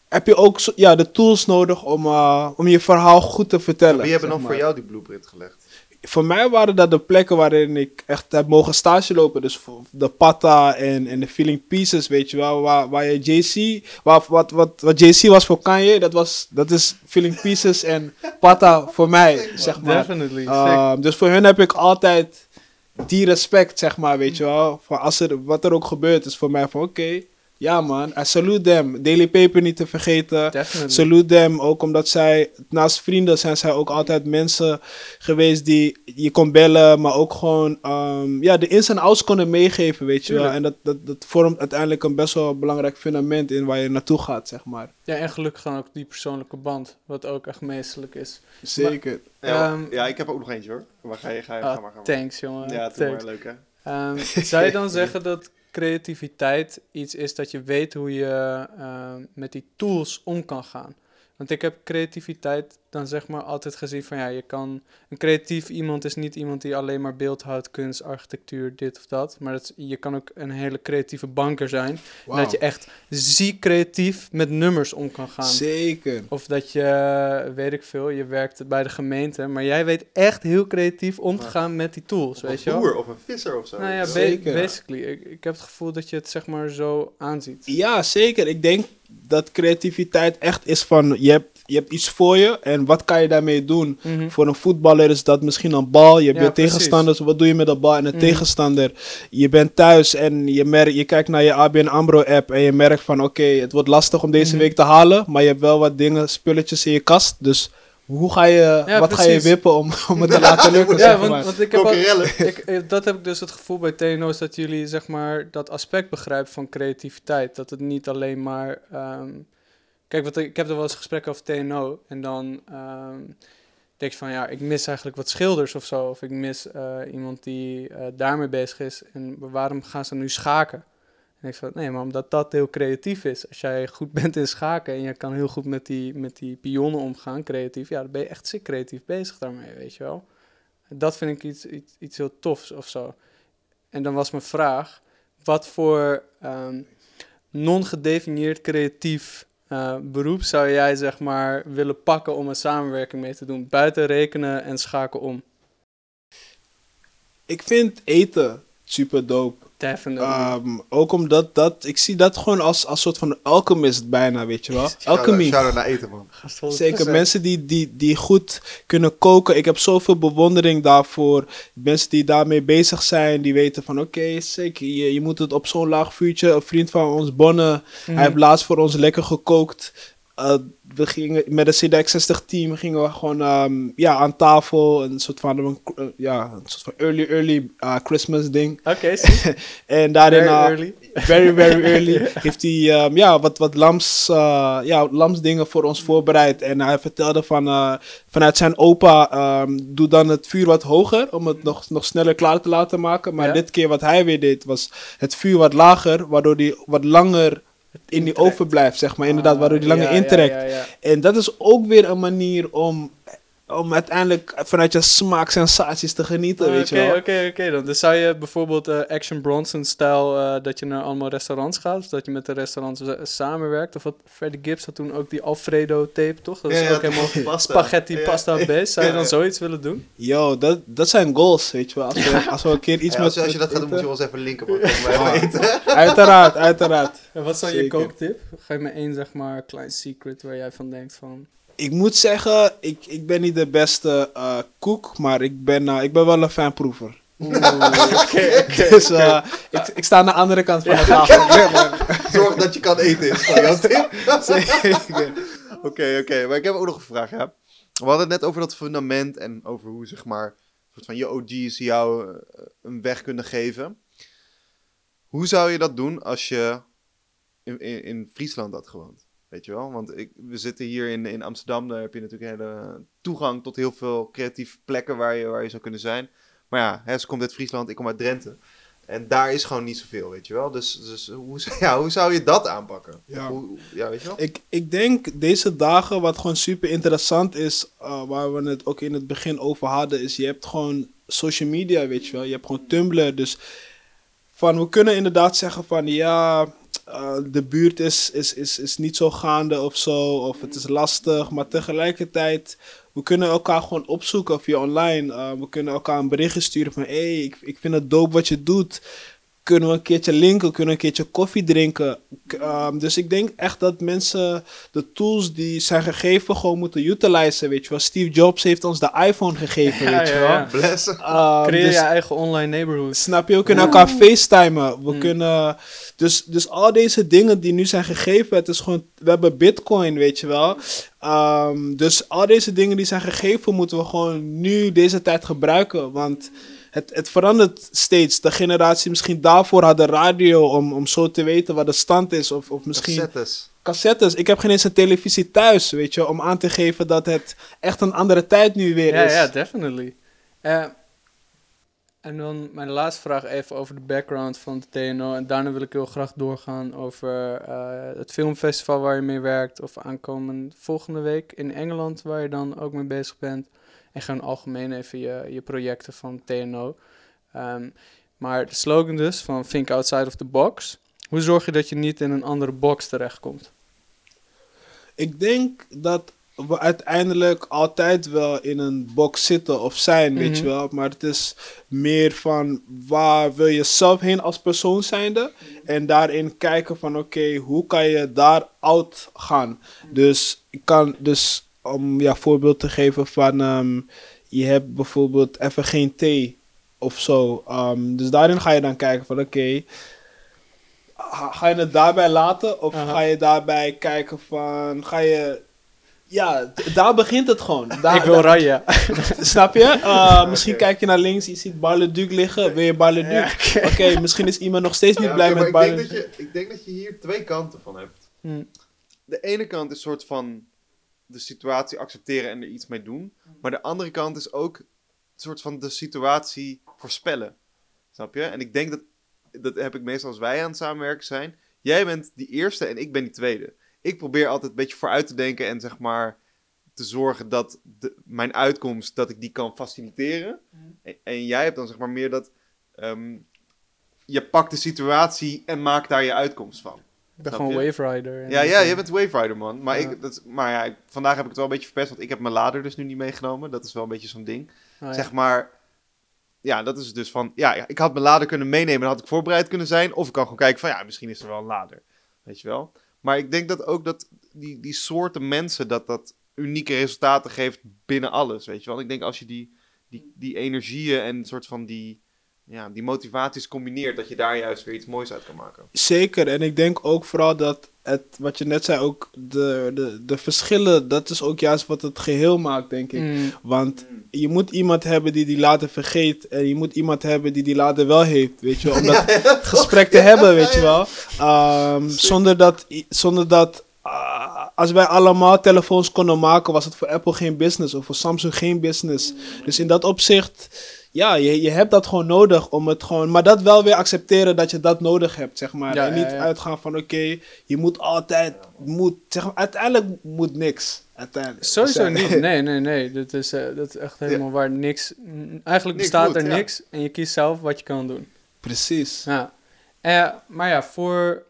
heb je ook ja, de tools nodig om, eh, om je verhaal goed te vertellen. Wie hebben dan maar. voor jou die blueprint gelegd? Voor mij waren dat de plekken waarin ik echt heb mogen stage lopen. Dus de Pata en, en de Feeling Pieces, weet je wel. Waar, waar je JC, waar, wat, wat, wat JC was voor Kanye, dat, was, dat is Feeling Pieces en Pata voor mij, zeg maar. Definitely. Um, dus voor hun heb ik altijd die respect, zeg maar, weet je wel. Van als er, wat er ook gebeurt, is voor mij van oké, ja man, I salute them. Daily Paper niet te vergeten. Definitely. Salute them, ook omdat zij, naast vrienden zijn zij ook altijd mensen geweest die je kon bellen, maar ook gewoon um, ja, de ins en outs konden meegeven, weet je wel. En dat, dat, dat vormt uiteindelijk een best wel belangrijk fundament in waar je naartoe gaat, zeg maar. Ja, en gelukkig dan ook die persoonlijke band, wat ook echt meestelijk is. Zeker. Ja, Ehm, ja, ik heb ook nog eentje hoor. Maar ga je, ga je, Ah, ga maar, ga maar. thanks, jongen. Ja, het is leuk hè. Ehm, zou je dan zeggen dat creativiteit iets is dat je weet hoe je ehm, met die tools om kan gaan? Want ik heb creativiteit dan zeg maar altijd gezien van ja, je kan... Een creatief iemand is niet iemand die alleen maar beeldhoudt, kunst, architectuur, dit of dat. Maar dat is- je kan ook een hele creatieve banker zijn. En Dat je echt ziek creatief met nummers om kan gaan. Zeker. Of dat je, weet ik veel, je werkt bij de gemeente, maar jij weet echt heel creatief om te gaan met die tools, Of weet een je boer of een visser of zo. Nou ja, Zeker. basically. Ik, ik heb het gevoel dat je het zeg maar zo aanziet. Ja, zeker. Ik denk dat creativiteit echt is van je hebt, je hebt iets voor je en wat kan je daarmee doen? Mhm. Voor een voetballer is dat misschien een bal. Je hebt Ja, je precies. tegenstanders. Wat doe je met de bal en de Mhm. tegenstander? Je bent thuis en je, merkt, je kijkt naar je ABN AMRO app en je merkt van oké, het wordt lastig om deze Mhm. week te halen. Maar je hebt wel wat dingen, spulletjes in je kast. Dus hoe ga je, Ja, wat ga je wippen om, om het te laten lukken? Ja, zeg want, maar. want ik heb al, ik, dat heb ik dus het gevoel bij TNO's dat jullie zeg maar dat aspect begrijpen van creativiteit. Dat het niet alleen maar. ehm, kijk, wat ik, heb er wel eens gesprekken over TNO en dan ehm, denk je van ja, ik mis eigenlijk wat schilders of zo. Of ik mis eh, iemand die eh, daarmee bezig is. En waarom gaan ze nu schaken? En ik van nee, maar omdat dat heel creatief is. Als jij goed bent in schaken en je kan heel goed met die, met die pionnen omgaan, creatief, ja, dan ben je echt zeer creatief bezig daarmee, weet je wel. Dat vind ik iets, iets, iets heel tofs of zo. En dan was mijn vraag: wat voor ehm, non-gedefinieerd creatief eh, beroep zou jij zeg maar willen pakken om een samenwerking mee te doen? Buiten rekenen en schaken om. Ik vind eten super dope. Definitely. Ehm, ook omdat dat, ik zie dat gewoon als, als soort van alchemist bijna, weet je wel. Alchemy. Shout-out naar eten man. Gast, 100%. Zeker, mensen die, die, die goed kunnen koken. Ik heb zoveel bewondering daarvoor. Mensen die daarmee bezig zijn, die weten van oké, zeker, je, je moet het op zo'n laag vuurtje. Een vriend van ons, Bonne, hij heeft laatst voor ons lekker gekookt. Eh, we gingen met een CDX60 team gingen we gewoon ehm, ja, aan tafel. Een soort van, een, eh, ja, een soort van early, early eh, Christmas ding. Oké. En daarin... Very early. very, very early. Heeft hij ehm, ja, wat, wat lams, ja, lamsdingen voor ons voorbereid. En hij vertelde van, vanuit zijn opa, ehm, doe dan het vuur wat hoger om het nog, nog sneller klaar te laten maken. Maar Ja. dit keer wat hij weer deed, was het vuur wat lager, waardoor die wat langer in die Intrekt. oven blijft, zeg maar. Inderdaad, waardoor die langer Ja, intrekt. En dat is ook weer een manier om, om uiteindelijk vanuit je smaaksensaties te genieten, weet je Oké, wel. oké, oké dan. Dus zou je bijvoorbeeld eh, Action Bronson-stijl, eh, dat je naar allemaal restaurants gaat, of dat je met de restaurants samenwerkt, of wat Freddie Gibbs had toen ook die Alfredo-tape, toch? Dat is Ja, ja, ook helemaal pasta. spaghetti Ja. pasta based. Zou je Ja, dan ja. zoiets willen doen? Yo, dat, dat zijn goals, weet je wel. Als we, als we een keer iets Ja, met... als, als je dat gaat doen, moet je wel eens even linken man. Ja. Uiteraard, uiteraard. En wat dan je kooktip? Geef me één, zeg maar, klein secret waar jij van denkt van... Ik moet zeggen, ik, ik ben niet de beste eh koek, maar ik ben, eh, ik ben wel een fijnproever. dus eh, ik, ik sta aan de andere kant van de tafel. Zorg dat je kan eten. Zeker. Oké, oké. Maar ik heb ook nog een vraag, ja. We hadden het net over dat fundament en over hoe, zeg maar, soort van je OG's jou eh, een weg kunnen geven. Hoe zou je dat doen als je in, in, in Friesland had gewoond? Weet je wel? Want ik, we zitten hier in, in Amsterdam, daar heb je natuurlijk hele toegang tot heel veel creatieve plekken waar je, waar je zou kunnen zijn. Maar ja, hè, ze komt uit Friesland, ik kom uit Drenthe. En daar is gewoon niet zoveel, weet je wel? Dus, dus hoe, ja, hoe zou je dat aanpakken? Ja. Hoe, ja, weet je wel? Ik, ik denk deze dagen, wat gewoon super interessant is, eh, waar we het ook in het begin over hadden, is je hebt gewoon social media, weet je wel. Je hebt gewoon Tumblr, dus van we kunnen inderdaad zeggen van ja, eh, de buurt is, is, is, is niet zo gaande of zo, of het is lastig, maar tegelijkertijd, we kunnen elkaar gewoon opzoeken via online. Uh, we kunnen elkaar een berichtje sturen van, hé, hey, ik, ik vind het dope wat je doet kunnen we een keertje linken, kunnen we een keertje koffie drinken. Um, dus ik denk echt dat mensen de tools die zijn gegeven gewoon moeten utilizen, weet je wel. Steve Jobs heeft ons de iPhone gegeven, Ja, weet je ja, wel. ja. Bless. Um, Creëer dus- je eigen online neighborhood. Snap je? We kunnen elkaar facetimen. We Mm. kunnen... Dus, dus al deze dingen die nu zijn gegeven, het is gewoon... We hebben bitcoin, weet je wel. Ehm, dus al deze dingen die zijn gegeven, moeten we gewoon nu deze tijd gebruiken. Want het, het verandert steeds. De generatie misschien daarvoor had de radio om, om zo te weten wat de stand is. Of, of misschien Cassettes. cassettes. Ik heb geen eens een televisie thuis, weet je. Om aan te geven dat het echt een andere tijd nu weer Ja, is. ja, definitely. Eh, en dan mijn laatste vraag even over de background van de TNO. En daarna wil ik heel graag doorgaan over eh, het filmfestival waar je mee werkt. Of aankomend volgende week in Engeland waar je dan ook mee bezig bent. En gewoon algemeen even je, je projecten van TNO. Ehm, maar de slogan dus van Think Outside of the Box. Hoe zorg je dat je niet in een andere box terechtkomt? Ik denk dat we uiteindelijk altijd wel in een box zitten of zijn, weet je Mhm. wel. Maar het is meer van waar wil je zelf heen als persoon zijnde. En daarin kijken van oké, hoe kan je daar out gaan. Dus ik kan dus, om ja, voorbeeld te geven van ehm, je hebt bijvoorbeeld even geen thee of zo. Ehm, dus daarin ga je dan kijken van oké, ga, ga je het daarbij laten of ga je daarbij kijken van, ga je... Ja, daar begint het gewoon. Daar, ik wil Raya. Snap je? Uh, Misschien kijk je naar links, je ziet Barleduc liggen. Wil je Barleduc? Ja, Oké, misschien is iemand nog steeds niet Ja, blij met maar ik denk, Barleduc. dat je, ik denk dat je hier twee kanten van hebt. Hm. De ene kant is een soort van de situatie accepteren en er iets mee doen. Maar de andere kant is ook een soort van de situatie voorspellen. Snap je? En ik denk dat, dat heb ik meestal als wij aan het samenwerken zijn. Jij bent die eerste en ik ben die tweede. Ik probeer altijd een beetje vooruit te denken en zeg maar te zorgen dat de, mijn uitkomst, dat ik die kan faciliteren. En, en jij hebt dan zeg maar meer dat ehm, je pakt de situatie en maakt daar je uitkomst van. Ik ben Snap gewoon je? Wave Rider. Ja, ja, eh, je bent Wave Rider, man. Maar, Ja. ik, dat, maar ja, ik- vandaag heb ik het wel een beetje verpest, want ik heb mijn lader dus nu niet meegenomen. Dat is wel een beetje zo'n ding. oh ja. Zeg maar, ja, dat is dus van, ja, ik had mijn lader kunnen meenemen, dan had ik voorbereid kunnen zijn. Of ik kan gewoon kijken van, ja, misschien is er wel een lader. Weet je wel? Maar ik denk dat ook dat die, die soorten mensen, dat dat unieke resultaten geeft binnen alles, weet je wel. Ik denk als je die, die, die energieën en een soort van die, ja, die motivaties combineert, dat je daar juist weer iets moois uit kan maken. Zeker, en ik denk ook vooral dat het, wat je net zei, ook de, de, de verschillen, dat is ook juist wat het geheel maakt, denk ik. Mm. Want je moet iemand hebben die die later vergeet. En je moet iemand hebben die die later wel heeft, weet je wel. Om dat gesprek te hebben, weet je wel. Ehm, zonder dat, zonder dat ah, als wij allemaal telefoons konden maken, was het voor Apple geen business. Of voor Samsung geen business. Dus in dat opzicht, ja, je, je hebt dat gewoon nodig om het gewoon... Maar dat wel weer accepteren dat je dat nodig hebt, zeg maar. Ja, en niet ja, ja. uitgaan van, oké, je moet altijd... Moet, zeg maar, uiteindelijk moet niks. Uiteindelijk. Sowieso Dus, ja. niet. Nee, nee, nee. Dat is, eh, dat is echt helemaal waar niks... Eigenlijk Niks bestaat moet, er niks en je kiest zelf wat je kan doen. Precies. Ja. Eh, maar ja, voor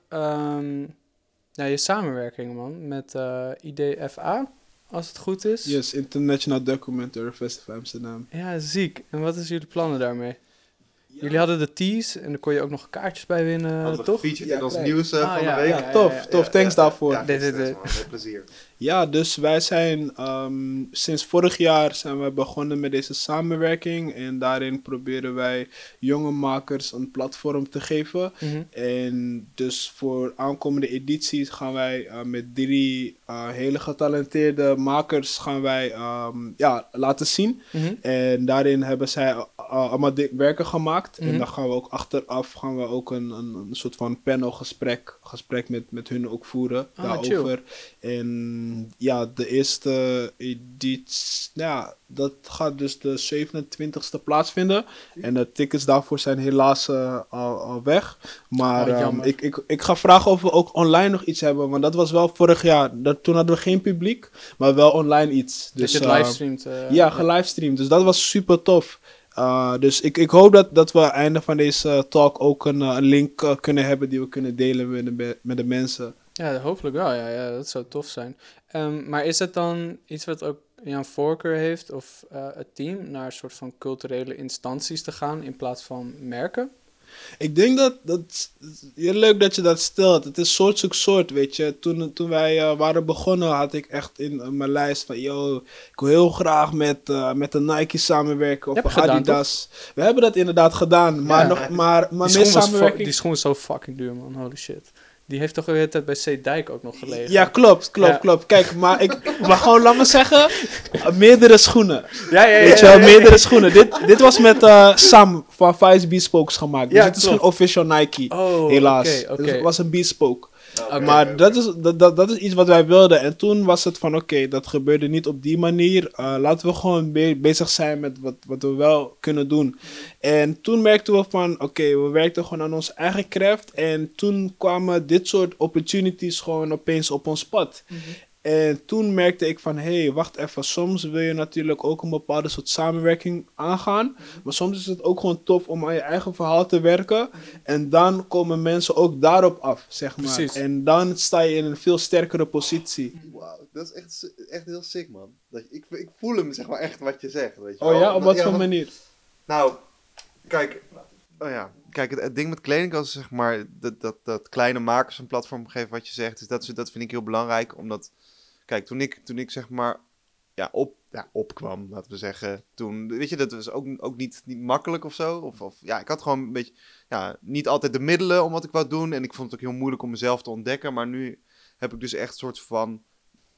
ja, je samenwerking, man, met eh IDFA, als het goed is. Yes, International Documentary Festival Amsterdam. Ja, ziek. En wat is jullie plannen daarmee? Jullie hadden de tease en daar kon je ook nog kaartjes bij winnen, Hadden toch? gefeatured Ja, in ons nieuws Ah, van ja, de week. Ja, ja, tof, ja, tof. Thanks daarvoor. Ja, Dit, dit, dit. plezier. Ja, dus wij zijn ehm, sinds vorig jaar zijn we begonnen met deze samenwerking. En daarin proberen wij jonge makers een platform te geven. Mhm. En dus voor aankomende edities gaan wij eh, met drie eh, hele getalenteerde makers gaan wij ehm, ja, laten zien. Mhm. En daarin hebben zij eh, allemaal werken gemaakt. Mhm. En dan gaan we ook achteraf gaan we ook een, een, een soort van panelgesprek gesprek met, met hun ook voeren Ah, daarover. En ja, de eerste editie, ja, dat gaat dus de 27e plaatsvinden. En de tickets daarvoor zijn helaas eh, al, al weg. Maar Oh, ehm, ik, ik, ik ga vragen of we ook online nog iets hebben. Want dat was wel vorig jaar. Dat, toen hadden we geen publiek, maar wel online iets. Dat Dus, je het eh, livestreamt. eh, ja, gelivestreamd. Dus dat was super tof. Uh, dus ik, ik hoop dat, dat we aan het einde van deze talk ook een, een link kunnen hebben die we kunnen delen met de, met de mensen. Ja, hopelijk wel. Ja, ja dat zou tof zijn. Um, maar is het dan iets wat ook Jan voorkeur heeft of uh, het team naar een soort van culturele instanties te gaan in plaats van merken? Ik denk dat, dat heel leuk dat je dat stelt. Het is soort zoek soort, weet je. Toen, toen wij uh, waren begonnen had ik echt in uh, mijn lijst van, yo, ik wil heel graag met, uh, met de Nike samenwerken of Adidas. Gedaan, We hebben dat inderdaad gedaan, maar, ja, nog, maar, maar die meer samenwerking... Die schoen is zo fucking duur, man. Holy shit. Die heeft toch hele tijd bij C. Dijk ook nog gelegen? Ja, klopt, klopt, ja. klopt. Kijk, maar ik... Maar gewoon, laat me zeggen, meerdere schoenen. Ja, ja, ja. Weet je wel, meerdere schoenen. Dit, dit was met uh, Sam van Vice Bespokes gemaakt. Dus het is geen official Nike, oh, helaas. Okay, okay. Dus het was een Bespoke. Okay, maar Dat, is, dat, dat, dat is iets wat wij wilden. En toen was het van oké, dat gebeurde niet op die manier. Uh, laten we gewoon be bezig zijn met wat, wat we wel kunnen doen. En toen merkten we van oké, we werkten gewoon aan onze eigen craft. En toen kwamen dit soort opportunities gewoon opeens op ons pad. Mm -hmm. En toen merkte ik van, hé, hey, wacht even, soms wil je natuurlijk ook een bepaalde soort samenwerking aangaan. Maar soms is het ook gewoon tof om aan je eigen verhaal te werken. En dan komen mensen ook daarop af, zeg maar. Precies. En dan sta je in een veel sterkere positie. Wauw, dat is echt, echt heel sick, man. Dat, ik, ik voel hem, zeg maar, echt wat je zegt, weet je Oh ja, op wat ja, voor manier? Nou, kijk, oh ja, kijk, het, het, ding met kleding zeg maar, dat, dat, dat kleine makers een platform geven wat je zegt, is dat, dat vind ik heel belangrijk, omdat Kijk, toen ik, toen ik zeg maar ja, op, ja, opkwam, laten we zeggen. Toen, weet je, dat was ook, ook niet, niet makkelijk of zo. Of, of ja, ik had gewoon een beetje, ja, niet altijd de middelen om wat ik wou doen. En ik vond het ook heel moeilijk om mezelf te ontdekken. Maar nu heb ik dus echt een soort van,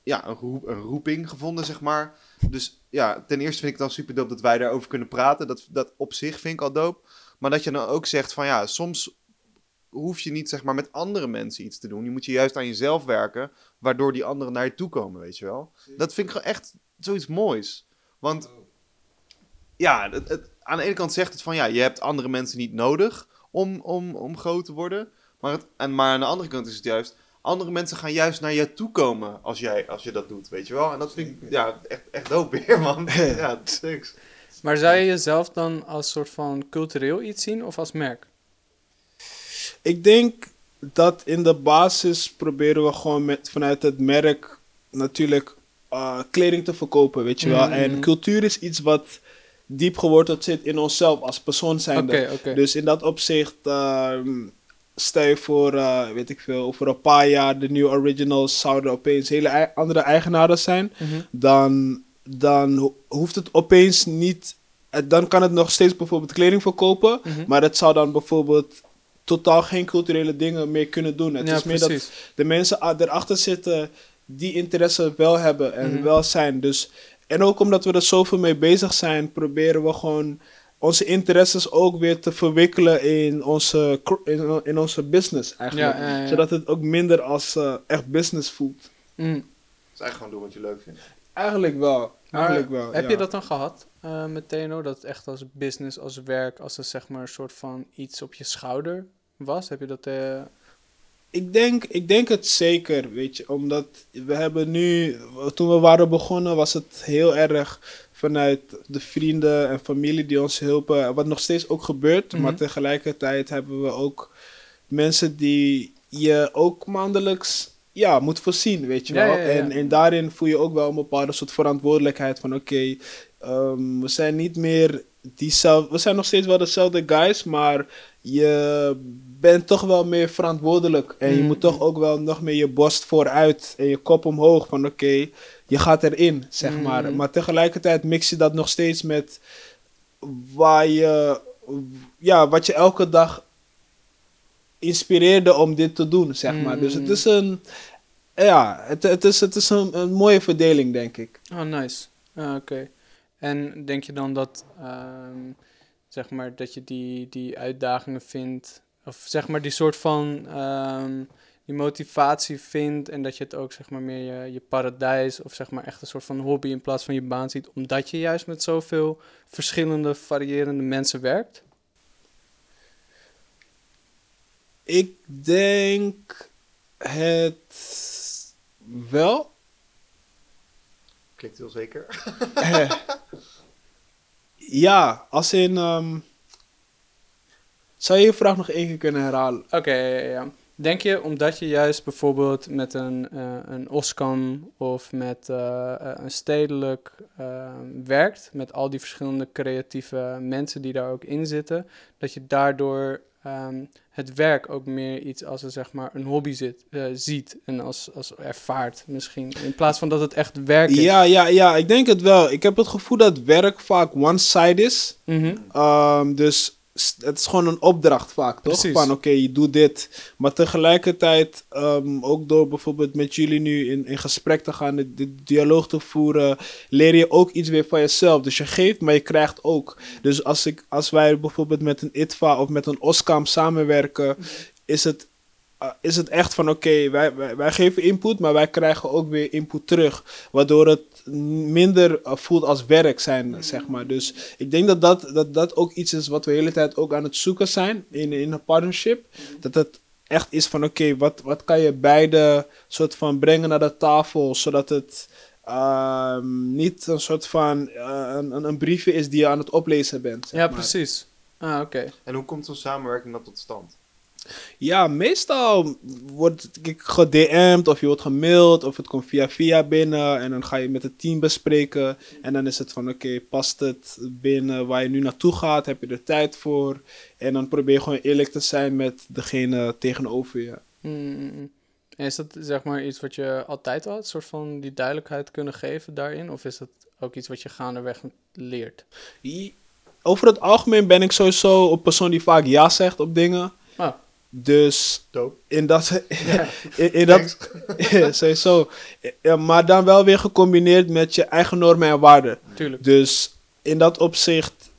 ja, een, roep, een roeping gevonden, zeg maar. Dus ja, ten eerste vind ik het dan super dat wij daarover kunnen praten. Dat, dat op zich vind ik al dope. Maar dat je dan ook zegt van, ja, soms hoef je niet zeg maar met andere mensen iets te doen. Je moet je juist aan jezelf werken, waardoor die anderen naar je toe komen, weet je wel. Dat vind ik gewoon echt zoiets moois. Want ja, het, het, aan de ene kant zegt het van ja, je hebt andere mensen niet nodig om, om, om groot te worden. Maar, het, en, maar aan de andere kant is het juist, andere mensen gaan juist naar je toe komen als, jij, als je dat doet, weet je wel. En dat vind ik ja, echt, echt dope weer, man. ja, thanks. Maar zou je jezelf dan als soort van cultureel iets zien of als merk? Ik denk dat in de basis proberen we gewoon met, vanuit het merk natuurlijk uh, kleding te verkopen, weet je wel. En mm. cultuur is iets wat diep geworteld zit in onszelf als persoon zijnde. Okay, okay. Dus in dat opzicht, uh, stel je voor, uh, weet ik veel, over een paar jaar de nieuwe originals zouden opeens hele andere eigenaren zijn, mm -hmm. dan, dan hoeft het opeens niet dan kan het nog steeds bijvoorbeeld kleding verkopen. Mm -hmm. Maar het zou dan bijvoorbeeld totaal geen culturele dingen meer kunnen doen. Het is meer dat de mensen erachter zitten die interesse wel hebben en mm wel zijn. Dus, en ook omdat we er zoveel mee bezig zijn, proberen we gewoon onze interesses ook weer te verwikkelen in onze, in, in onze business eigenlijk. Ja, ja, ja. Zodat het ook minder als uh, echt business voelt. Mm. Dus eigenlijk gewoon doen wat je leuk vindt. Eigenlijk wel. Eigenlijk wel heb je dat dan gehad uh, met TNO? Dat het echt als business, als werk, als een zeg maar een soort van iets op je schouder was? Heb je dat... Uh... Ik denk, ik denk het zeker, weet je. Omdat we hebben nu... Toen we waren begonnen was het heel erg vanuit de vrienden en familie die ons helpen. Wat nog steeds ook gebeurt. Maar mhm. tegelijkertijd hebben we ook mensen die je ook maandelijks ja, moet voorzien, weet je wel. En, en daarin voel je ook wel een bepaalde soort verantwoordelijkheid van oké, ehm, we zijn niet meer diezelfde, we zijn nog steeds wel dezelfde guys, maar je bent toch wel meer verantwoordelijk. En je moet toch ook wel nog meer je borst vooruit en je kop omhoog van oké, je gaat erin, zeg maar. Maar tegelijkertijd mix je dat nog steeds met waar je, ja, wat je elke dag inspireerde om dit te doen, zeg maar. Dus het is een, ja, het, het is, het is een, een mooie verdeling, denk ik. Oh, nice. Ah, oké. En denk je dan dat, ehm, zeg maar, dat je die, die uitdagingen vindt, of zeg maar die soort van um, die motivatie vindt en dat je het ook zeg maar meer je, je paradijs of zeg maar echt een soort van hobby in plaats van je baan ziet, omdat je juist met zoveel verschillende, variërende mensen werkt? Ik denk het wel. Klinkt heel zeker. Ja, als in... ehm, zou je je vraag nog één keer kunnen herhalen? Oké, ja, ja, ja. Denk je omdat je juist bijvoorbeeld met een, eh, een OSCAM of met eh, eh, een stedelijk eh, werkt, met al die verschillende creatieve mensen die daar ook in zitten, dat je daardoor ehm, het werk ook meer iets als een, zeg maar, een hobby zit, eh, ziet en als, als ervaart misschien, in plaats van dat het echt werk is? Ja, ja, ja, ik denk het wel. Ik heb het gevoel dat werk vaak one-side is. Mhm. Ehm, dus het is gewoon een opdracht vaak, toch? Precies. Van oké, je doet dit. Maar tegelijkertijd, ehm, ook door bijvoorbeeld met jullie nu in, in gesprek te gaan, de, de dialoog te voeren, leer je ook iets weer van jezelf. Dus je geeft, maar je krijgt ook. Dus als, ik, als wij bijvoorbeeld met een ITVA of met een OSCAM samenwerken, is het is het echt van oké, wij, wij, wij geven input, maar wij krijgen ook weer input terug. Waardoor het minder uh, voelt als werk zijn, zeg maar. Dus ik denk dat dat, dat dat ook iets is wat we de hele tijd ook aan het zoeken zijn in, in een partnership. Dat het echt is van oké, wat, wat kan je beide soort van brengen naar de tafel, zodat het ehm, niet een soort van uh, een, een, een briefje is die je aan het oplezen bent. zeg Ja, maar. precies. Ah, oké. En hoe komt zo'n samenwerking dan tot stand? Ja, meestal wordt ik gedM'd of je wordt gemaild of het komt via via binnen en dan ga je met het team bespreken en dan is het van oké, past het binnen waar je nu naartoe gaat, heb je er tijd voor en dan probeer je gewoon eerlijk te zijn met degene tegenover je. Mm. En is dat zeg maar iets wat je altijd had, een soort van die duidelijkheid kunnen geven daarin? Of is dat ook iets wat je gaandeweg leert? Over het algemeen ben ik sowieso een persoon die vaak ja zegt op dingen. Ah. Dus Dope. in dat, in, in dat sowieso. Ja, maar dan wel weer gecombineerd met je eigen normen en waarden. Tuurlijk. Dus in dat opzicht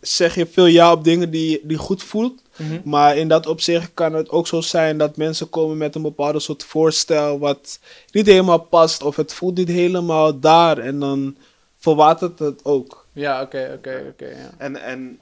zeg je veel ja op dingen die die goed voelt. Mhm. Maar in dat opzicht kan het ook zo zijn dat mensen komen met een bepaalde soort voorstel wat niet helemaal past of het voelt niet helemaal daar en dan verwatert het ook. Ja, oké, oké, oké. ja. En, en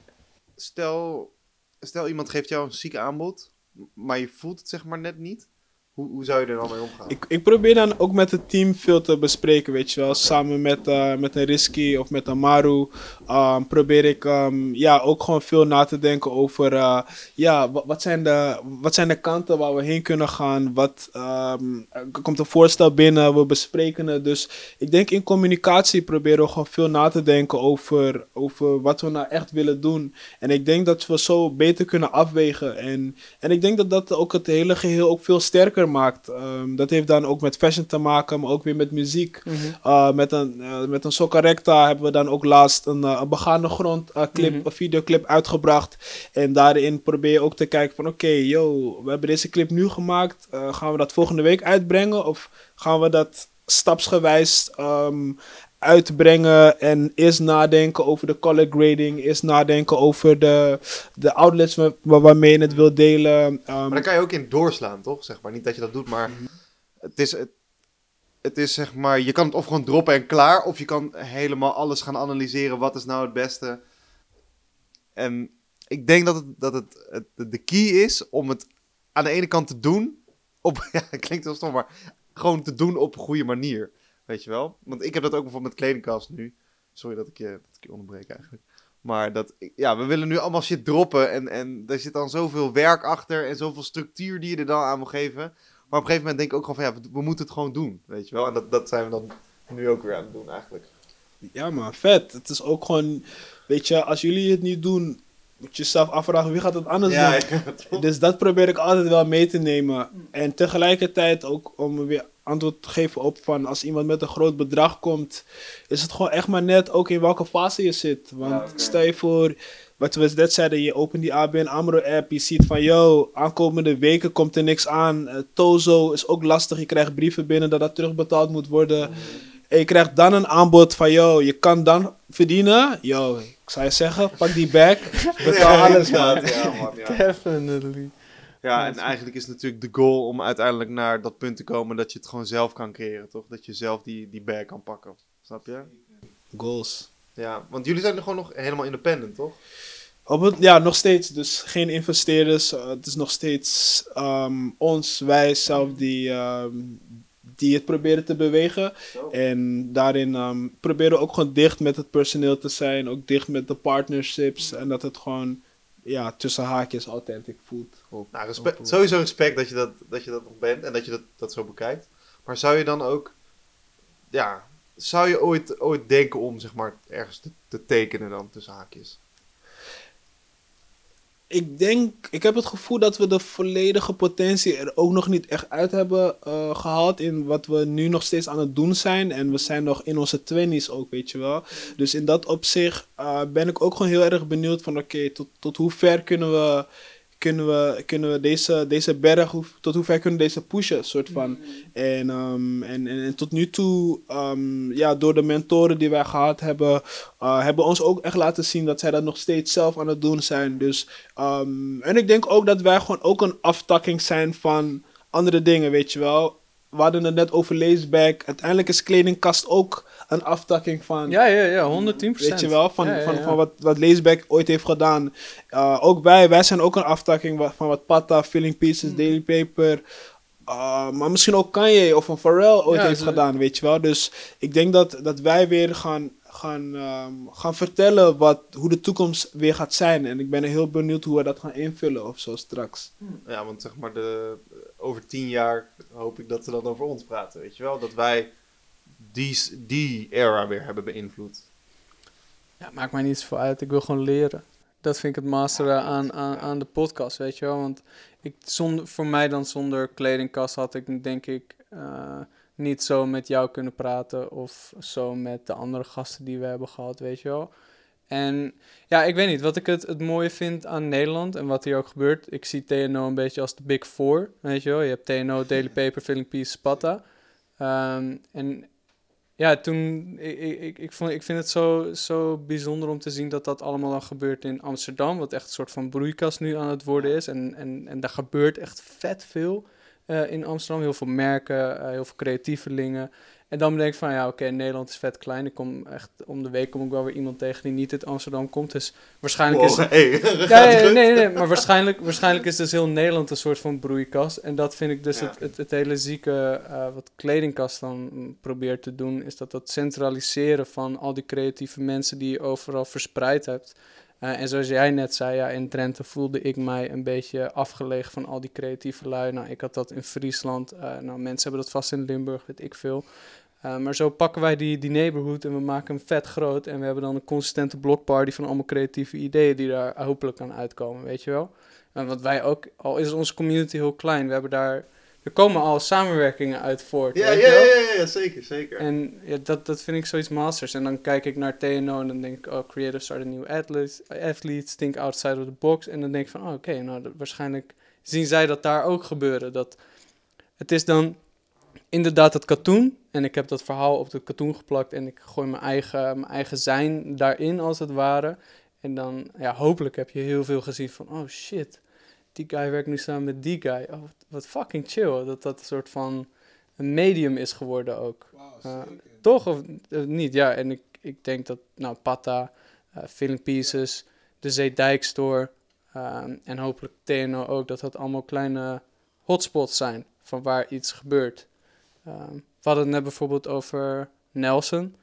stel, stel iemand geeft jou een ziek aanbod, maar je voelt het zeg maar net niet. Hoe, hoe zou je er dan mee omgaan? Ik, ik probeer dan ook met het team veel te bespreken, weet je wel. Samen met, eh, met een Risky of met een Maru ehm, probeer ik ehm, ja, ook gewoon veel na te denken over... eh, ja, wat, wat, zijn de, wat zijn de kanten waar we heen kunnen gaan? Wat ehm, er komt een voorstel binnen, we bespreken het. Dus ik denk in communicatie proberen we gewoon veel na te denken over, over wat we nou echt willen doen. En ik denk dat we zo beter kunnen afwegen. En, en ik denk dat dat ook het hele geheel ook veel sterker maakt. Dat heeft dan ook met fashion te maken, maar ook weer met muziek. Uh, met een, uh, met een Soccer Recta hebben we dan ook laatst een, uh, een begaande grond uh, clip, Mhm. een videoclip uitgebracht. En daarin probeer je ook te kijken van oké, yo, we hebben deze clip nu gemaakt. Uh, gaan we dat volgende week uitbrengen? Of gaan we dat stapsgewijs ehm, uitbrengen en eerst nadenken over de color grading, eerst nadenken over de, de outlets wa- wa- waarmee je het wil delen. Um, Maar daar kan je ook in doorslaan, toch? Zeg maar. Niet dat je dat doet, maar het is, het, het is zeg maar, je kan het of gewoon droppen en klaar, of je kan helemaal alles gaan analyseren. Wat is nou het beste? En ik denk dat het, dat het, de key is om het aan de ene kant te doen, op, klinkt heel stom, maar gewoon te doen op een goede manier. Weet je wel? Want ik heb dat ook bijvoorbeeld met kledingkast nu. Sorry dat ik je, dat ik onderbreek eigenlijk. Maar dat, ja, we willen nu allemaal shit droppen. En, en er zit dan zoveel werk achter en zoveel structuur die je er dan aan wil geven. Maar op een gegeven moment denk ik ook gewoon van ja, we, moeten het gewoon doen. Weet je wel? En dat, dat zijn we dan nu ook weer aan het doen eigenlijk. Ja, man, vet. Het is ook gewoon, weet je, als jullie het niet doen, moet je jezelf afvragen wie gaat het anders Ja, doen. Dus dat probeer ik altijd wel mee te nemen. En tegelijkertijd ook om weer antwoord te geven op van als iemand met een groot bedrag komt, is het gewoon echt maar net ook in welke fase je zit. Want Ja, stel je voor, wat we net zeiden, je opent die ABN AMRO app, je ziet van yo, aankomende weken komt er niks aan. Eh, Tozo is ook lastig, je krijgt brieven binnen dat dat terugbetaald moet worden. En je krijgt dan een aanbod van yo, je kan dan verdienen. Yo, ik zou je zeggen, pak die bag, betaal alles man. Ja, man, ja. Definitely. ja, en eigenlijk is natuurlijk de goal om uiteindelijk naar dat punt te komen dat je het gewoon zelf kan creëren, toch? Dat je zelf die, die bag kan pakken. Snap je? Goals. Ja, want jullie zijn er gewoon nog helemaal independent, toch? Op het, ja, nog steeds. Dus geen investeerders. Uh, het is nog steeds um, ons, wij zelf, die, um, die het proberen te bewegen. En daarin ehm, proberen we ook gewoon dicht met het personeel te zijn. Ook dicht met de partnerships. En dat het gewoon ja, tussen haakjes authentiek voelt. Op, Nou, respect, op- sowieso respect dat je dat, dat je dat nog bent en dat je dat, dat zo bekijkt. Maar zou je dan ook, ja, zou je ooit, ooit denken om zeg maar ergens te, te tekenen dan tussen haakjes? Ik denk, ik heb het gevoel dat we de volledige potentie er ook nog niet echt uit hebben eh, gehaald in wat we nu nog steeds aan het doen zijn. En we zijn nog in onze twenties ook, weet je wel. Dus in dat opzicht eh, ben ik ook gewoon heel erg benieuwd van oké, tot, tot hoe ver kunnen we, kunnen we, kunnen we deze, deze berg, hoe, tot hoe ver kunnen we deze pushen, soort van. En, ehm, en, en, en tot nu toe, ehm, ja, door de mentoren die wij gehad hebben, uh, hebben ons ook echt laten zien dat zij dat nog steeds zelf aan het doen zijn. Dus, ehm, en ik denk ook dat wij gewoon ook een aftakking zijn van andere dingen, weet je wel. We hadden het net over laceback. Uiteindelijk is kledingkast ook een aftakking van... Ja, ja, ja, 110%. Weet je wel, van, Ja, ja, van, ja. van wat, wat Laceback ooit heeft gedaan. Uh, ook wij, wij zijn ook een aftakking van wat Pata, Filling Pieces, Mm. Daily Paper. uh, maar misschien ook Kanye of een Pharrell ooit Ja, heeft ze- gedaan, weet je wel. Dus ik denk dat, dat wij weer gaan, gaan, ehm, gaan vertellen wat, hoe de toekomst weer gaat zijn. En ik ben heel benieuwd hoe we dat gaan invullen of zo straks. Ja, want zeg maar de, over tien jaar hoop ik dat ze dan over ons praten, weet je wel? Dat wij die, die era weer hebben beïnvloed. Ja, maakt mij niet zoveel uit. Ik wil gewoon leren. Dat vind ik het masteren aan, aan, aan de podcast, weet je wel. Want ik, zonder, voor mij dan zonder kledingkast had ik denk ik eh, niet zo met jou kunnen praten. Of zo met de andere gasten die we hebben gehad, weet je wel. En ja, ik weet niet, wat ik het, het mooie vind aan Nederland en wat hier ook gebeurt. Ik zie TNO een beetje als de Big Four, weet je wel. Je hebt TNO, Daily Paper, Filling Piece, Spatta. Ehm, en ja, toen, ik, ik, ik, ik, vond, ik vind het zo, zo bijzonder om te zien dat dat allemaal dan gebeurt in Amsterdam. Wat echt een soort van broeikas nu aan het worden is. En, en, en daar gebeurt echt vet veel eh, in Amsterdam. Heel veel merken, eh, heel veel creatievelingen. En dan denk ik van, ja, oké, Nederland is vet klein. Ik kom echt, om de week kom ik wel weer iemand tegen die niet uit Amsterdam komt. Dus waarschijnlijk is... Hey, Ja, nee, nee, nee, maar waarschijnlijk, waarschijnlijk is dus heel Nederland een soort van broeikas. En dat vind ik dus Ja. het, het, het hele zieke eh, wat kledingkast dan mm, probeert te doen, is dat dat centraliseren van al die creatieve mensen die je overal verspreid hebt. Eh, en zoals jij net zei, ja, in Drenthe voelde ik mij een beetje afgelegen van al die creatieve lui. Nou, ik had dat in Friesland. eh, nou, mensen hebben dat vast in Limburg, weet ik veel. Eh, maar zo pakken wij die, die neighborhood en we maken hem vet groot. En we hebben dan een consistente blokparty van allemaal creatieve ideeën die daar hopelijk aan uitkomen, weet je wel. Wat wij ook, al is onze community heel klein, we hebben daar, er komen al samenwerkingen uit voort, Ja, ja, ja, zeker, zeker. En ja, dat, dat vind ik zoiets masters. En dan kijk ik naar TNO en dan denk ik, oh, creators are the new athletes, athletes think outside of the box. En dan denk ik van, oh, oké, nou, dat- waarschijnlijk zien zij dat daar ook gebeuren. Dat, het is dan inderdaad het katoen. En ik heb dat verhaal op het katoen geplakt en ik gooi mijn eigen, mijn eigen zijn daarin, als het ware. En dan, ja, hopelijk heb je heel veel gezien van, oh shit, die guy werkt nu samen met die guy. Oh, wat, wat fucking chill. Dat dat een soort van een medium is geworden ook. Uh, toch of eh, niet? Ja, en ik, ik denk dat, nou, Pata, eh Filling Pieces, de Zeedijk Store ehm, en hopelijk TNO ook, dat dat allemaal kleine hotspots zijn van waar iets gebeurt. Ehm, we hadden het net bijvoorbeeld over Nelson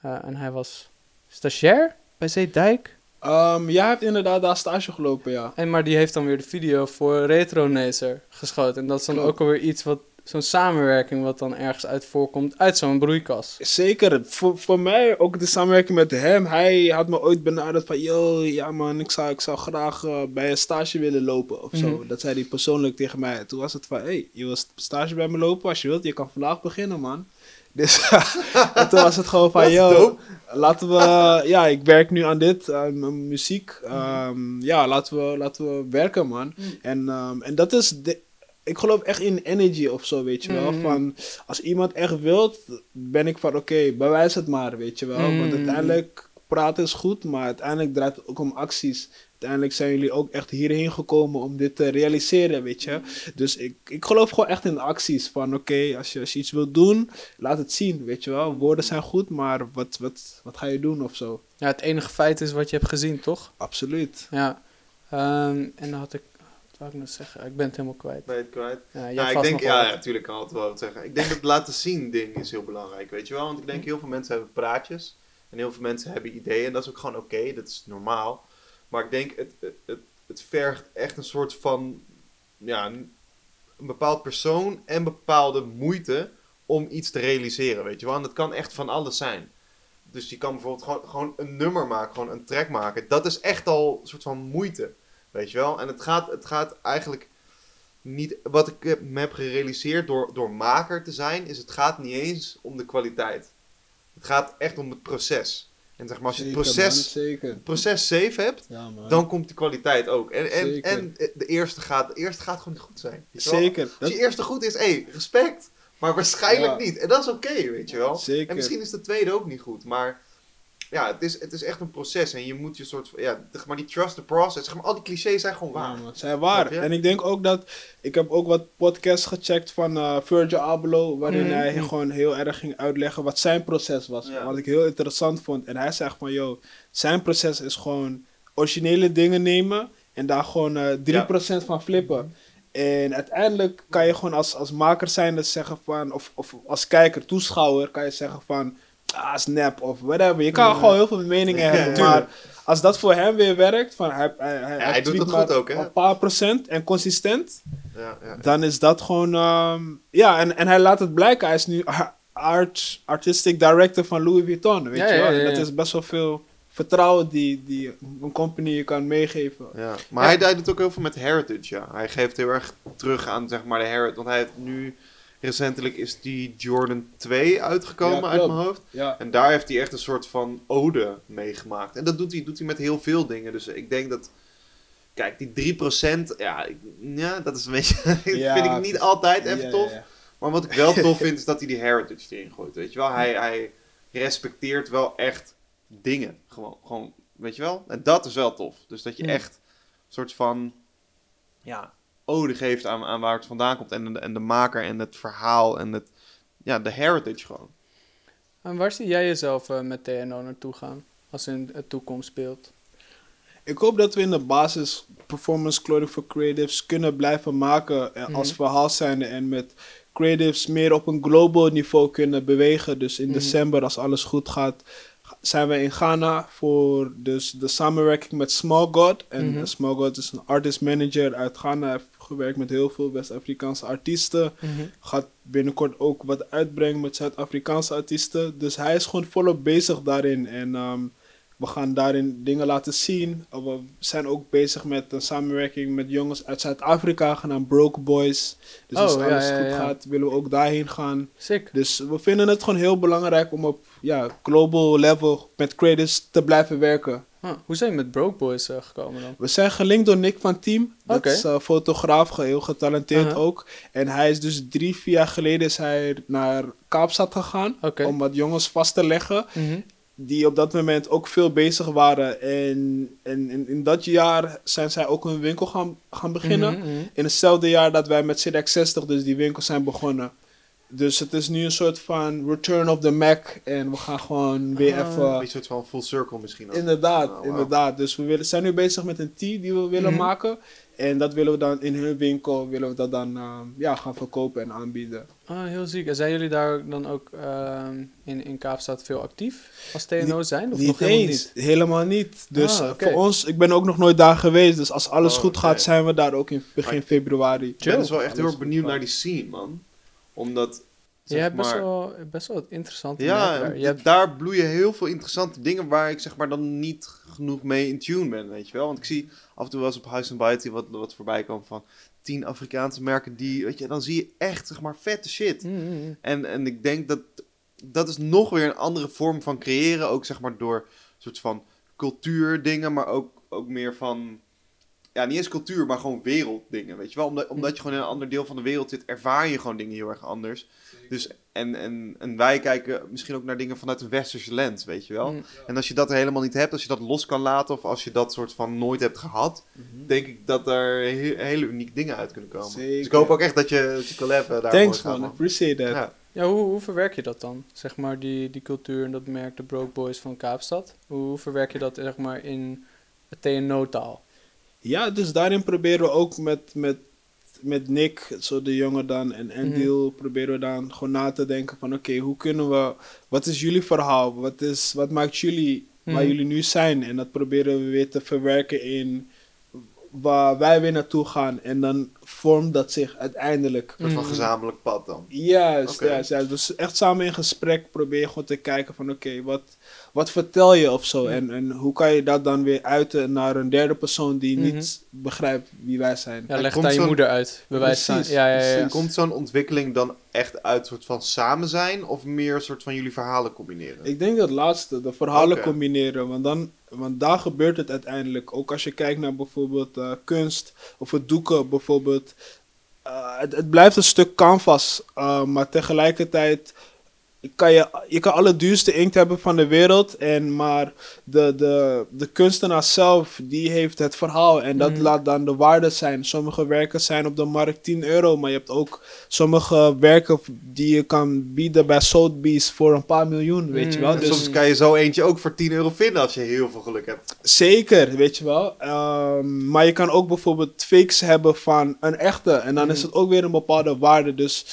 eh, en hij was stagiair bij Zeedijk. Um, jij hebt inderdaad daar stage gelopen, ja. En maar die heeft dan weer de video voor Retronacer geschoten. En dat is dan Klopt. ook alweer iets wat, zo'n samenwerking wat dan ergens uit voorkomt uit zo'n broeikas. Zeker. Voor, voor mij ook de samenwerking met hem. Hij had me ooit benaderd van... Yo, ja man, ik zou, ik zou graag eh, bij een stage willen lopen of zo. Mhm. Dat zei hij persoonlijk tegen mij. Toen was het van... Hey, je wil stage bij me lopen? Als je wilt, je kan vandaag beginnen man. Dus en toen was het gewoon van... Yo, dope. laten we... Ja, ik werk nu aan dit, aan mijn muziek. Ehm, ja, laten we, laten we werken man. En, ehm, en dat is... De, ik geloof echt in energy of zo, weet je wel. Mhm. Van, als iemand echt wilt, ben ik van oké, bewijs het maar, weet je wel. Want Mm. uiteindelijk, praten is goed, maar uiteindelijk draait het ook om acties. Uiteindelijk zijn jullie ook echt hierheen gekomen om dit te realiseren, weet je. Dus ik, ik geloof gewoon echt in acties. Van oké, als, je, als je iets wilt doen, laat het zien, weet je wel. Woorden zijn goed, maar wat, wat, wat ga je doen of zo? Ja, het enige feit is wat je hebt gezien, toch? Absoluut. Ja. Ehm, en dan had ik... Wat wou ik nou zeggen? Ik ben het helemaal kwijt. Ben je het kwijt? Ja, hebt ik denk, nog ja, natuurlijk kan altijd wel wat zeggen. Ik denk dat het laten zien ding is heel belangrijk, weet je wel. Want ik denk heel veel mensen hebben praatjes. En heel veel mensen hebben ideeën. En dat is ook gewoon oké, dat is normaal. Maar ik denk, het, het, het, vergt echt een soort van, ja, een een bepaald persoon en bepaalde moeite om iets te realiseren, weet je wel. En dat kan echt van alles zijn. Dus je kan bijvoorbeeld gewoon, gewoon een nummer maken, gewoon een track maken. Dat is echt al een soort van moeite, weet je wel. En het gaat, het gaat eigenlijk niet... Wat ik heb- me heb gerealiseerd door, door maker te zijn, is het gaat niet eens om de kwaliteit. Het gaat echt om het proces. En zeg maar, als je het proces, man, proces safe hebt, Ja, dan komt de kwaliteit ook. En, en, Zeker. en de, eerste gaat, de eerste gaat gewoon niet goed zijn. wel. Zeker. Als je eerste goed is, hé, respect. Maar waarschijnlijk Ja. niet. En dat is oké, weet je wel. Zeker. En misschien is de tweede ook niet goed. Maar ja, het is, het is echt een proces. En je moet je soort van, ja, zeg maar die trust the process. Zeg maar, al die clichés zijn gewoon waar. Ja, man, zijn waar. En ik denk ook dat. Ik heb ook wat podcasts gecheckt van eh Virgil Abloh. Waarin Mhm. hij gewoon heel erg ging uitleggen wat zijn proces was. Ja. Wat ik heel interessant vond. En hij zegt van: Yo, zijn proces is gewoon originele dingen nemen. En daar gewoon eh 3% van flippen. En uiteindelijk kan je gewoon als, als maker zijn zeggen van. Of, of als kijker, toeschouwer, kan je zeggen van. Ah, snap of whatever. Je kan gewoon heel veel meningen Ja, hebben. Maar als dat voor hem weer werkt, van hij, hij, hij, hij doet het goed ook, hè? Een paar procent en consistent, Ja, ja. dan is dat gewoon. ehm, ja, en, en hij laat het blijken. Hij is nu art, artistic director van Louis Vuitton. Weet Ja, je ja, wel? En dat is best wel veel vertrouwen die, die een company je kan meegeven. Ja, maar Hij, hij doet ook heel veel met heritage, ja. Hij geeft heel erg terug aan, zeg maar, de heritage. Want hij heeft nu, recentelijk is die Jordan 2 uitgekomen Ja, uit mijn hoofd. Ja, En daar heeft hij echt een soort van ode meegemaakt. En dat doet hij, doet hij met heel veel dingen. Dus ik denk dat... Kijk, die 3%, ja, ik- ja dat is een beetje... Ja. vind ik niet altijd even Ja, tof. ja, ja. Maar wat ik wel tof vind, is dat hij die heritage erin gooit. Weet je wel? Hij, hij respecteert wel echt dingen. Gewoon, gewoon, weet je wel? En dat is wel tof. Dus dat je echt een soort van... Ja, ode geeft aan, aan waar het vandaan komt. En de, en de maker en het verhaal en het... Ja, de heritage gewoon. En waar zie jij jezelf eh, met TNO naartoe gaan? Als in de toekomst speelt. Ik hoop dat we in de basis performance clothing voor creatives kunnen blijven maken eh, als Mhm. verhaal zijnde en met creatives meer op een global niveau kunnen bewegen. Dus in Mhm. december, als alles goed gaat, ga- zijn we in Ghana voor dus de samenwerking met Small God. En Mhm. Small God is een artist manager uit Ghana. Hij gewerkt met heel veel West-Afrikaanse artiesten. Gaat binnenkort ook wat uitbrengen met Zuid-Afrikaanse artiesten. Dus hij is gewoon volop bezig daarin. En ehm, we gaan daarin dingen laten zien. We zijn ook bezig met een samenwerking met jongens uit Zuid-Afrika, genaamd Broke Boys. Dus als Oh, ja, alles ja, goed ja. gaat, willen we ook daarheen gaan. Sick. Dus we vinden het gewoon heel belangrijk om op ja, global level met creators te blijven werken. Huh, Hoe zijn je met Broke Boys eh, gekomen dan? We zijn gelinkt door Nick van Team. Dat is eh, fotograaf, heel getalenteerd Uh-huh. ook. En hij is dus drie, vier jaar geleden is hij naar Kaapstad gegaan. Om wat jongens vast te leggen. Mhm. Die op dat moment ook veel bezig waren. En, en, en in dat jaar zijn zij ook een winkel gaan, gaan beginnen. Mhm, mhm. In hetzelfde jaar dat wij met CDX 60 dus die winkel zijn begonnen. Dus het is nu een soort van return of the Mac. En we gaan gewoon weer Ah. even... Een soort van full circle misschien. ook. Inderdaad, Oh, inderdaad. Dus we willen, zijn nu bezig met een tee die we willen Mhm. maken. En dat willen we dan in hun winkel willen we dat dan eh, ja, gaan verkopen en aanbieden. Ah, heel ziek. En zijn jullie daar dan ook ehm, in, in Kaapstad veel actief als TNO zijn? Of nog niet helemaal eens, niet? helemaal niet. Dus Ah, voor ons, ik ben ook nog nooit daar geweest. Dus als alles Oh, goed gaat, zijn we daar ook in begin Maar- februari. Ik ben dus wel echt heel erg benieuwd naar die scene, man. Omdat... Je zeg hebt best maar- wel, best wel interessante Ja, daar. Je hebt, daar bloeien heel veel interessante dingen waar ik zeg maar dan niet genoeg mee in tune ben, weet je wel. Want ik zie af en toe wel eens op House and Beauty wat, wat voorbij komen van tien Afrikaanse merken die, weet je, dan zie je echt zeg maar vette shit. Mm, mm, mm. En, en ik denk dat dat is nog weer een andere vorm van creëren, ook zeg maar door een soort van cultuurdingen, maar ook, ook meer van, ja, niet eens cultuur, maar gewoon werelddingen, weet je wel. Omdat, omdat je gewoon in een ander deel van de wereld zit, ervaar je gewoon dingen heel erg anders. Dus, en, en, en wij kijken misschien ook naar dingen vanuit een westerse lens, weet je wel. Mm. En als je dat helemaal niet hebt, als je dat los kan laten, of als je dat soort van nooit hebt gehad, denk ik dat er he- hele unieke dingen uit kunnen komen. Zeker. Dus ik hoop ook echt dat je, dat je collab daar Thanks gaat, man, appreciate that. Ja. Ja, hoe, hoe verwerk je dat dan? Zeg maar die, die cultuur en dat merk, de Broke Boys van Kaapstad. Hoe, hoe verwerk je dat zeg maar in het TNO-taal? Ja, dus daarin proberen we ook met, met, met Nick, zo de jongen dan, en Endil, proberen we dan gewoon na te denken van oké, hoe kunnen we, wat is jullie verhaal? Wat, is, wat maakt jullie waar Mhm. jullie nu zijn? En dat proberen we weer te verwerken in waar wij weer naartoe gaan. En dan vormt dat zich uiteindelijk. Een van Mm. gezamenlijk pad dan. Juist, juist. Dus echt samen in gesprek probeer je gewoon te kijken van oké, wat, wat vertel je of zo? En, en hoe kan je dat dan weer uiten naar een derde persoon die Mhm. niet begrijpt wie wij zijn? Ja, leg aan je moeder uit. Van. Precies, Ja, ja, ja. Komt zo'n ontwikkeling dan echt uit een soort van samen zijn of meer een soort van jullie verhalen combineren? Ik denk dat laatste, de verhalen combineren. Want, dan, want daar gebeurt het uiteindelijk. Ook als je kijkt naar bijvoorbeeld eh, kunst of het doeken bijvoorbeeld. Eh, het, het blijft een stuk canvas. eh, maar tegelijkertijd kan je, je kan alle duurste inkt hebben van de wereld. En, maar de, de, de kunstenaar zelf, die heeft het verhaal. En dat Mhm. laat dan de waarde zijn. Sommige werken zijn op de markt 10 euro. Maar je hebt ook sommige werken die je kan bieden bij Sotheby's voor een paar miljoen. Weet je wel. Mhm. En Dus soms kan je zo eentje ook voor 10 euro vinden als je heel veel geluk hebt. Zeker, weet je wel. Ehm, maar je kan ook bijvoorbeeld fakes hebben van een echte. En dan is Mhm. het ook weer een bepaalde waarde. Dus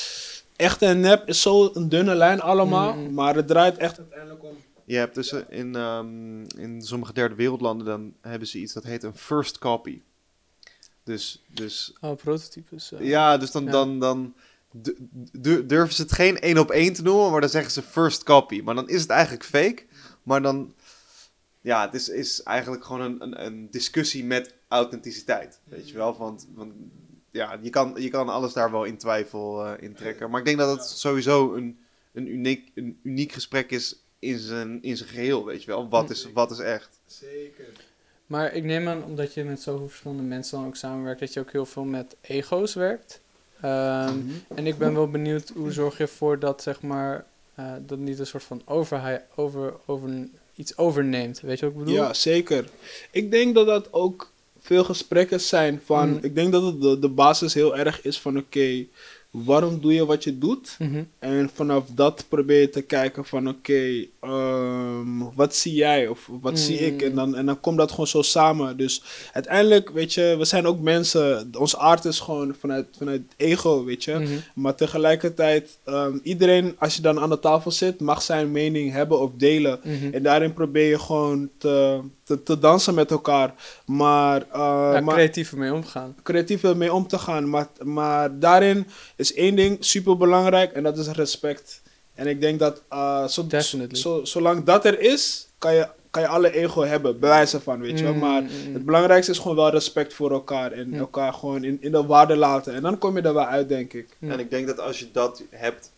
echte en nep is zo een dunne lijn allemaal. Mhm. Maar het draait echt uiteindelijk om. Je hebt dus in, ehm, in sommige derde wereldlanden dan hebben ze iets dat heet een first copy. Dus, dus Oh, prototypes. eh. ja, dus dan, Ja. dan, dan du- du- durven ze het geen één op één te noemen, maar dan zeggen ze first copy. Maar dan is het eigenlijk fake. Maar dan, ja, het is, is eigenlijk gewoon een, een, een discussie met authenticiteit. Weet je wel, want, want ja, je kan, je kan alles daar wel in twijfel eh in trekken. Maar ik denk dat het sowieso een, een, uniek, een uniek gesprek is in zijn, in zijn geheel, weet je wel. Wat is, wat is echt? Zeker. Maar ik neem aan, omdat je met zoveel verschillende mensen dan ook samenwerkt, dat je ook heel veel met ego's werkt. Ehm, En ik ben wel benieuwd, hoe zorg je ervoor dat, zeg maar, eh, dat niet een soort van overheid over, over, iets overneemt. Weet je wat ik bedoel? Ja, zeker. Ik denk dat dat ook veel gesprekken zijn van... Mm. Ik denk dat het de, de basis heel erg is van oké, waarom doe je wat je doet? Mhm. En vanaf dat probeer je te kijken van oké, ehm, wat zie jij of wat zie ik? Mm. En dan, en dan komt dat gewoon zo samen. Dus uiteindelijk, weet je, we zijn ook mensen. Ons aard is gewoon vanuit, vanuit ego, weet je. Mhm. Maar tegelijkertijd, ehm, iedereen als je dan aan de tafel zit, mag zijn mening hebben of delen. Mhm. En daarin probeer je gewoon te, te, te dansen met elkaar. Maar, eh, Ja, maar creatief ermee omgaan. creatief mee om te gaan. Maar, maar daarin is één ding super belangrijk en dat is respect. En ik denk dat eh, zo, zo, zolang dat er is, kan je, kan je alle ego hebben, bewijzen van, weet je wel. Mm, Maar mm, mm. het belangrijkste is gewoon wel respect voor elkaar en Mm. elkaar gewoon in, in de waarde laten. En dan kom je er wel uit, denk ik. En ik denk dat als je dat hebt,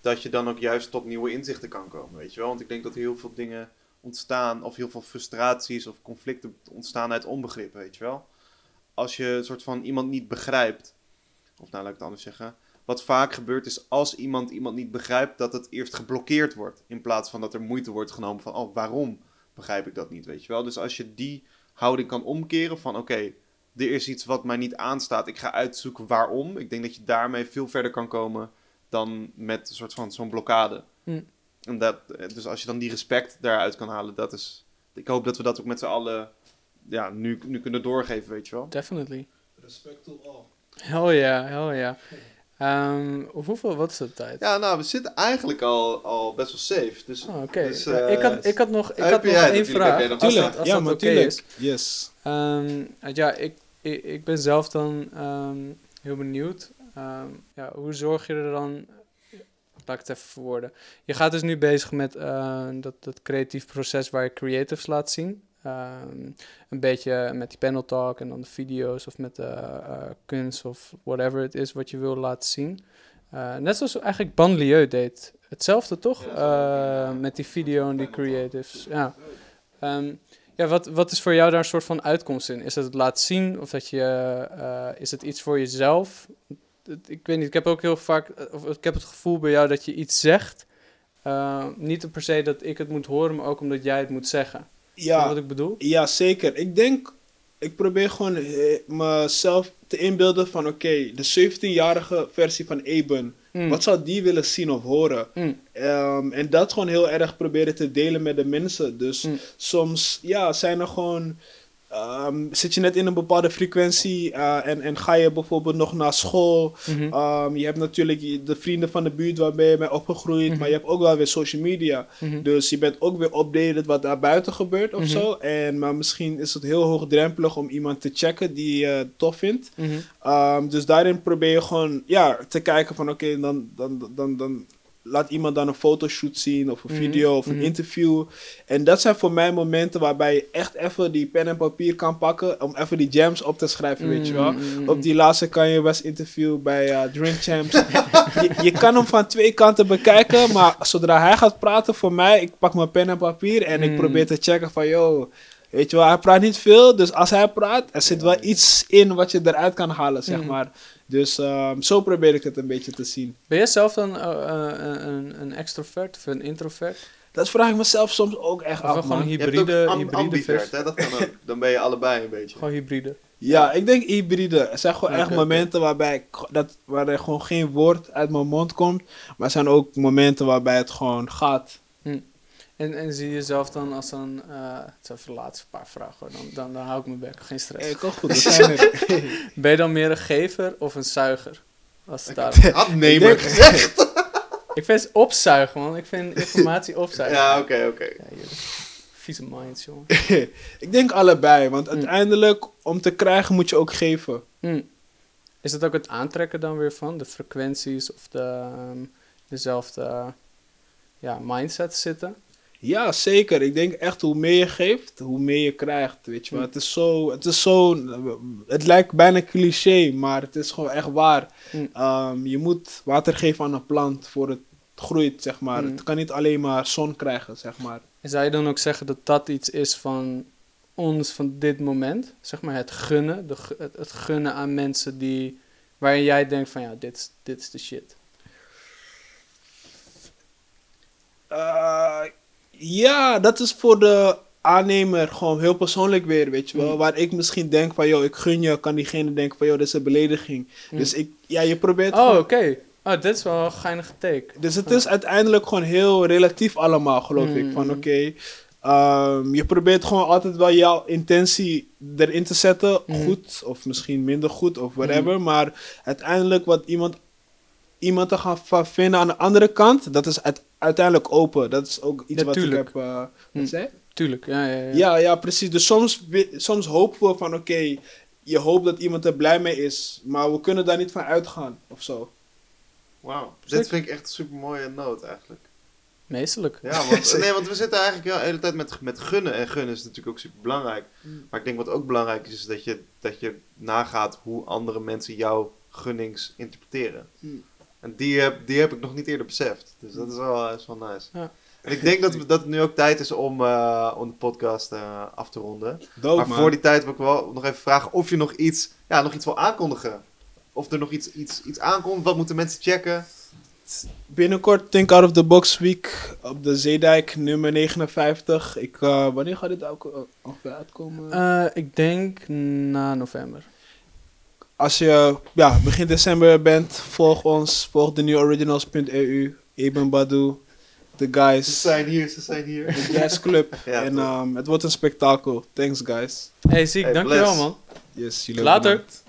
dat je dan ook juist tot nieuwe inzichten kan komen, weet je wel. Want ik denk dat heel veel dingen ontstaan, of heel veel frustraties of conflicten ontstaan uit onbegrip, weet je wel. Als je een soort van iemand niet begrijpt, of nou laat ik het anders zeggen, wat vaak gebeurt is als iemand iemand niet begrijpt, dat het eerst geblokkeerd wordt, in plaats van dat er moeite wordt genomen van, oh, waarom begrijp ik dat niet, weet je wel. Dus als je die houding kan omkeren van, oké, er is iets wat mij niet aanstaat, ik ga uitzoeken waarom. Ik denk dat je daarmee veel verder kan komen dan met een soort van zo'n blokkade. Mm. En dat, dus als je dan die respect daaruit kan halen, dat is. Ik hoop dat we dat ook met z'n allen ja, nu, nu kunnen doorgeven, weet je wel. Definitely. Respect to all. Hell ja, hell ja. Ehm, hoeveel, wat is de tijd? Ja, nou, we zitten eigenlijk al, al best wel safe. Dus, Oh, Oké, dus, Ja, eh, ik, had, ik had nog, ik had nog één vraag. Als Tuurlijk, dat, als ja, dat maar oké tuurlijk. is. Yes. Ehm, ja, ik, ik, ik ben zelf dan ehm, heel benieuwd. Ehm, ja, hoe zorg je er dan... Laat ik het even verwoorden. Je gaat dus nu bezig met eh, dat, dat creatief proces waar je creatives laat zien. Ehm, een beetje met die panel talk en dan de video's of met de eh, kunst of whatever het is wat je wil laten zien. Eh, net zoals eigenlijk Banlieue deed. Hetzelfde toch? Eh, met die video en die creatives. Ja. Ehm, ja, wat, wat is voor jou daar een soort van uitkomst in? Is het het laten zien of dat je, eh, is het iets voor jezelf? Ik weet niet, ik heb ook heel vaak, eh, of ik heb het gevoel bij jou dat je iets zegt. Eh, niet per se dat ik het moet horen, maar ook omdat jij het moet zeggen. Ja, wat ik bedoel? Ja, zeker. Ik denk, ik probeer gewoon eh, mezelf te inbeelden van oké, de 17-jarige versie van Eben. Mm, Wat zou die willen zien of horen? mm, Ehm, en dat gewoon heel erg proberen te delen met de mensen. Dus Mm. soms ja, zijn er gewoon ehm, zit je net in een bepaalde frequentie eh, en, en ga je bijvoorbeeld nog naar school. Mhm. Ehm, je hebt natuurlijk de vrienden van de buurt waarmee je bent opgegroeid, Mhm. maar je hebt ook wel weer social media. Mhm. Dus je bent ook weer updated wat daar buiten gebeurt of zo. En, maar misschien is het heel hoogdrempelig om iemand te checken die je tof vindt. Ehm, dus daarin probeer je gewoon ja, te kijken van oké, dan, dan, dan, dan laat iemand dan een fotoshoot zien of een Mhm, video of een mhm. interview. En dat zijn voor mij momenten waarbij je echt even die pen en papier kan pakken om even die jams op te schrijven, weet je wel. Mhm. Op die laatste kan je West interview bij eh, Drink Champs. je, je kan hem van twee kanten bekijken, maar zodra hij gaat praten voor mij, ik pak mijn pen en papier en ik probeer te checken van, yo, weet je wel, hij praat niet veel, dus als hij praat, er zit wel iets in wat je eruit kan halen, zeg maar. Dus ehm, zo probeer ik het een beetje te zien. Ben jij zelf dan eh, eh, een, een extrovert of een introvert? Dat vraag ik mezelf soms ook echt af, gewoon man. Hebt hybride, hybride ambivert, hè? Dat kan ook. Dan ben je allebei een beetje. Gewoon hybride. Ja, ik denk hybride. Er zijn gewoon echt momenten waarbij ik, dat, waar er gewoon geen woord uit mijn mond komt. Maar er zijn ook momenten waarbij het gewoon gaat. En, en zie je jezelf dan als een... eh het zijn even de laatste paar vragen hoor. Dan, dan, dan hou ik mijn bek. Geen stress. Hey, kan goed, we zijn er. Ben je dan meer een gever of een zuiger? Als het daar... Had nemer Ik gezegd. Ik vind het opzuigen, man. Ik vind informatie opzuigen. Ja, oké, oké. Ja. Vieze minds, jongen. ik denk allebei, Mm. want uiteindelijk om te krijgen moet je ook geven. Hm. Is het ook het aantrekken dan weer van? De frequenties of de, ehm, dezelfde ja, mindset zitten? Ja, zeker. Ik denk echt hoe meer je geeft, hoe meer je krijgt. Weet je wel. Mm. Het is zo, het is zo, het lijkt bijna cliché, maar het is gewoon echt waar. Mm. Ehm, je moet water geven aan een plant voor het groeit, zeg maar. Mm. Het kan niet alleen maar zon krijgen, zeg maar. Zou je dan ook zeggen dat dat iets is van ons van dit moment? Zeg maar het gunnen, de, het, het gunnen aan mensen die, waarin jij denkt van ja, dit, is- dit is de shit. Eh, ja, dat is voor de aannemer gewoon heel persoonlijk weer, weet je wel. Mm. Waar ik misschien denk van, joh, ik gun je, kan diegene denken van, joh, dit is een belediging. Mm. Dus ik, ja, je probeert Oh, oké. Oh, dit is wel een geinige take. Dus het is uiteindelijk gewoon heel relatief allemaal, geloof ik. Van Mm. oké, ehm, je probeert gewoon altijd wel jouw intentie erin te zetten. Goed, of misschien minder goed, of whatever. Maar uiteindelijk wat iemand, iemand te gaan vinden aan de andere kant, dat is uit- uiteindelijk open. Dat is ook iets Ja, wat tuurlijk. ik heb... wat zei je? Tuurlijk, ja, ja, ja. Ja, ja, precies. Dus soms, soms hopen we van oké, je hoopt dat iemand er blij mee is. Maar we kunnen daar niet van uitgaan, of zo. Wauw. Zeker. Dit vind ik echt een super mooie noot eigenlijk. Meestelijk. Ja, want, nee, want we zitten eigenlijk wel de hele tijd met, met gunnen. En gunnen is natuurlijk ook super belangrijk. Mm. Maar ik denk wat ook belangrijk is, is dat je, dat je nagaat hoe andere mensen jouw gunnings interpreteren. Mm. En die heb, die heb ik nog niet eerder beseft. Dus dat is wel, is wel nice. Ja. En ik denk dat, we- dat het nu ook tijd is om, eh, om de podcast eh, af te ronden. Dope, maar man. voor die tijd wil ik wel nog even vragen of je nog iets, ja, nog iets wil aankondigen. Of er nog iets, iets, iets aankomt. Wat moeten mensen checken? Binnenkort Think Out of the Box Week op de Zeedijk, nummer 59. Ik, eh, wanneer gaat dit ook eh, ongeveer uitkomen? Eh, ik denk na november. Als je ja, begin december bent, volg ons. Volg de neworiginals.eu, Eben Badu, de Ze guys, zijn hier, ze zijn hier. de Jazz Club. Ja, en ehm, het wordt een spektakel. Thanks guys. Hey, Ziek, Hey, dankjewel man. Yes, jullie Later. bedankt.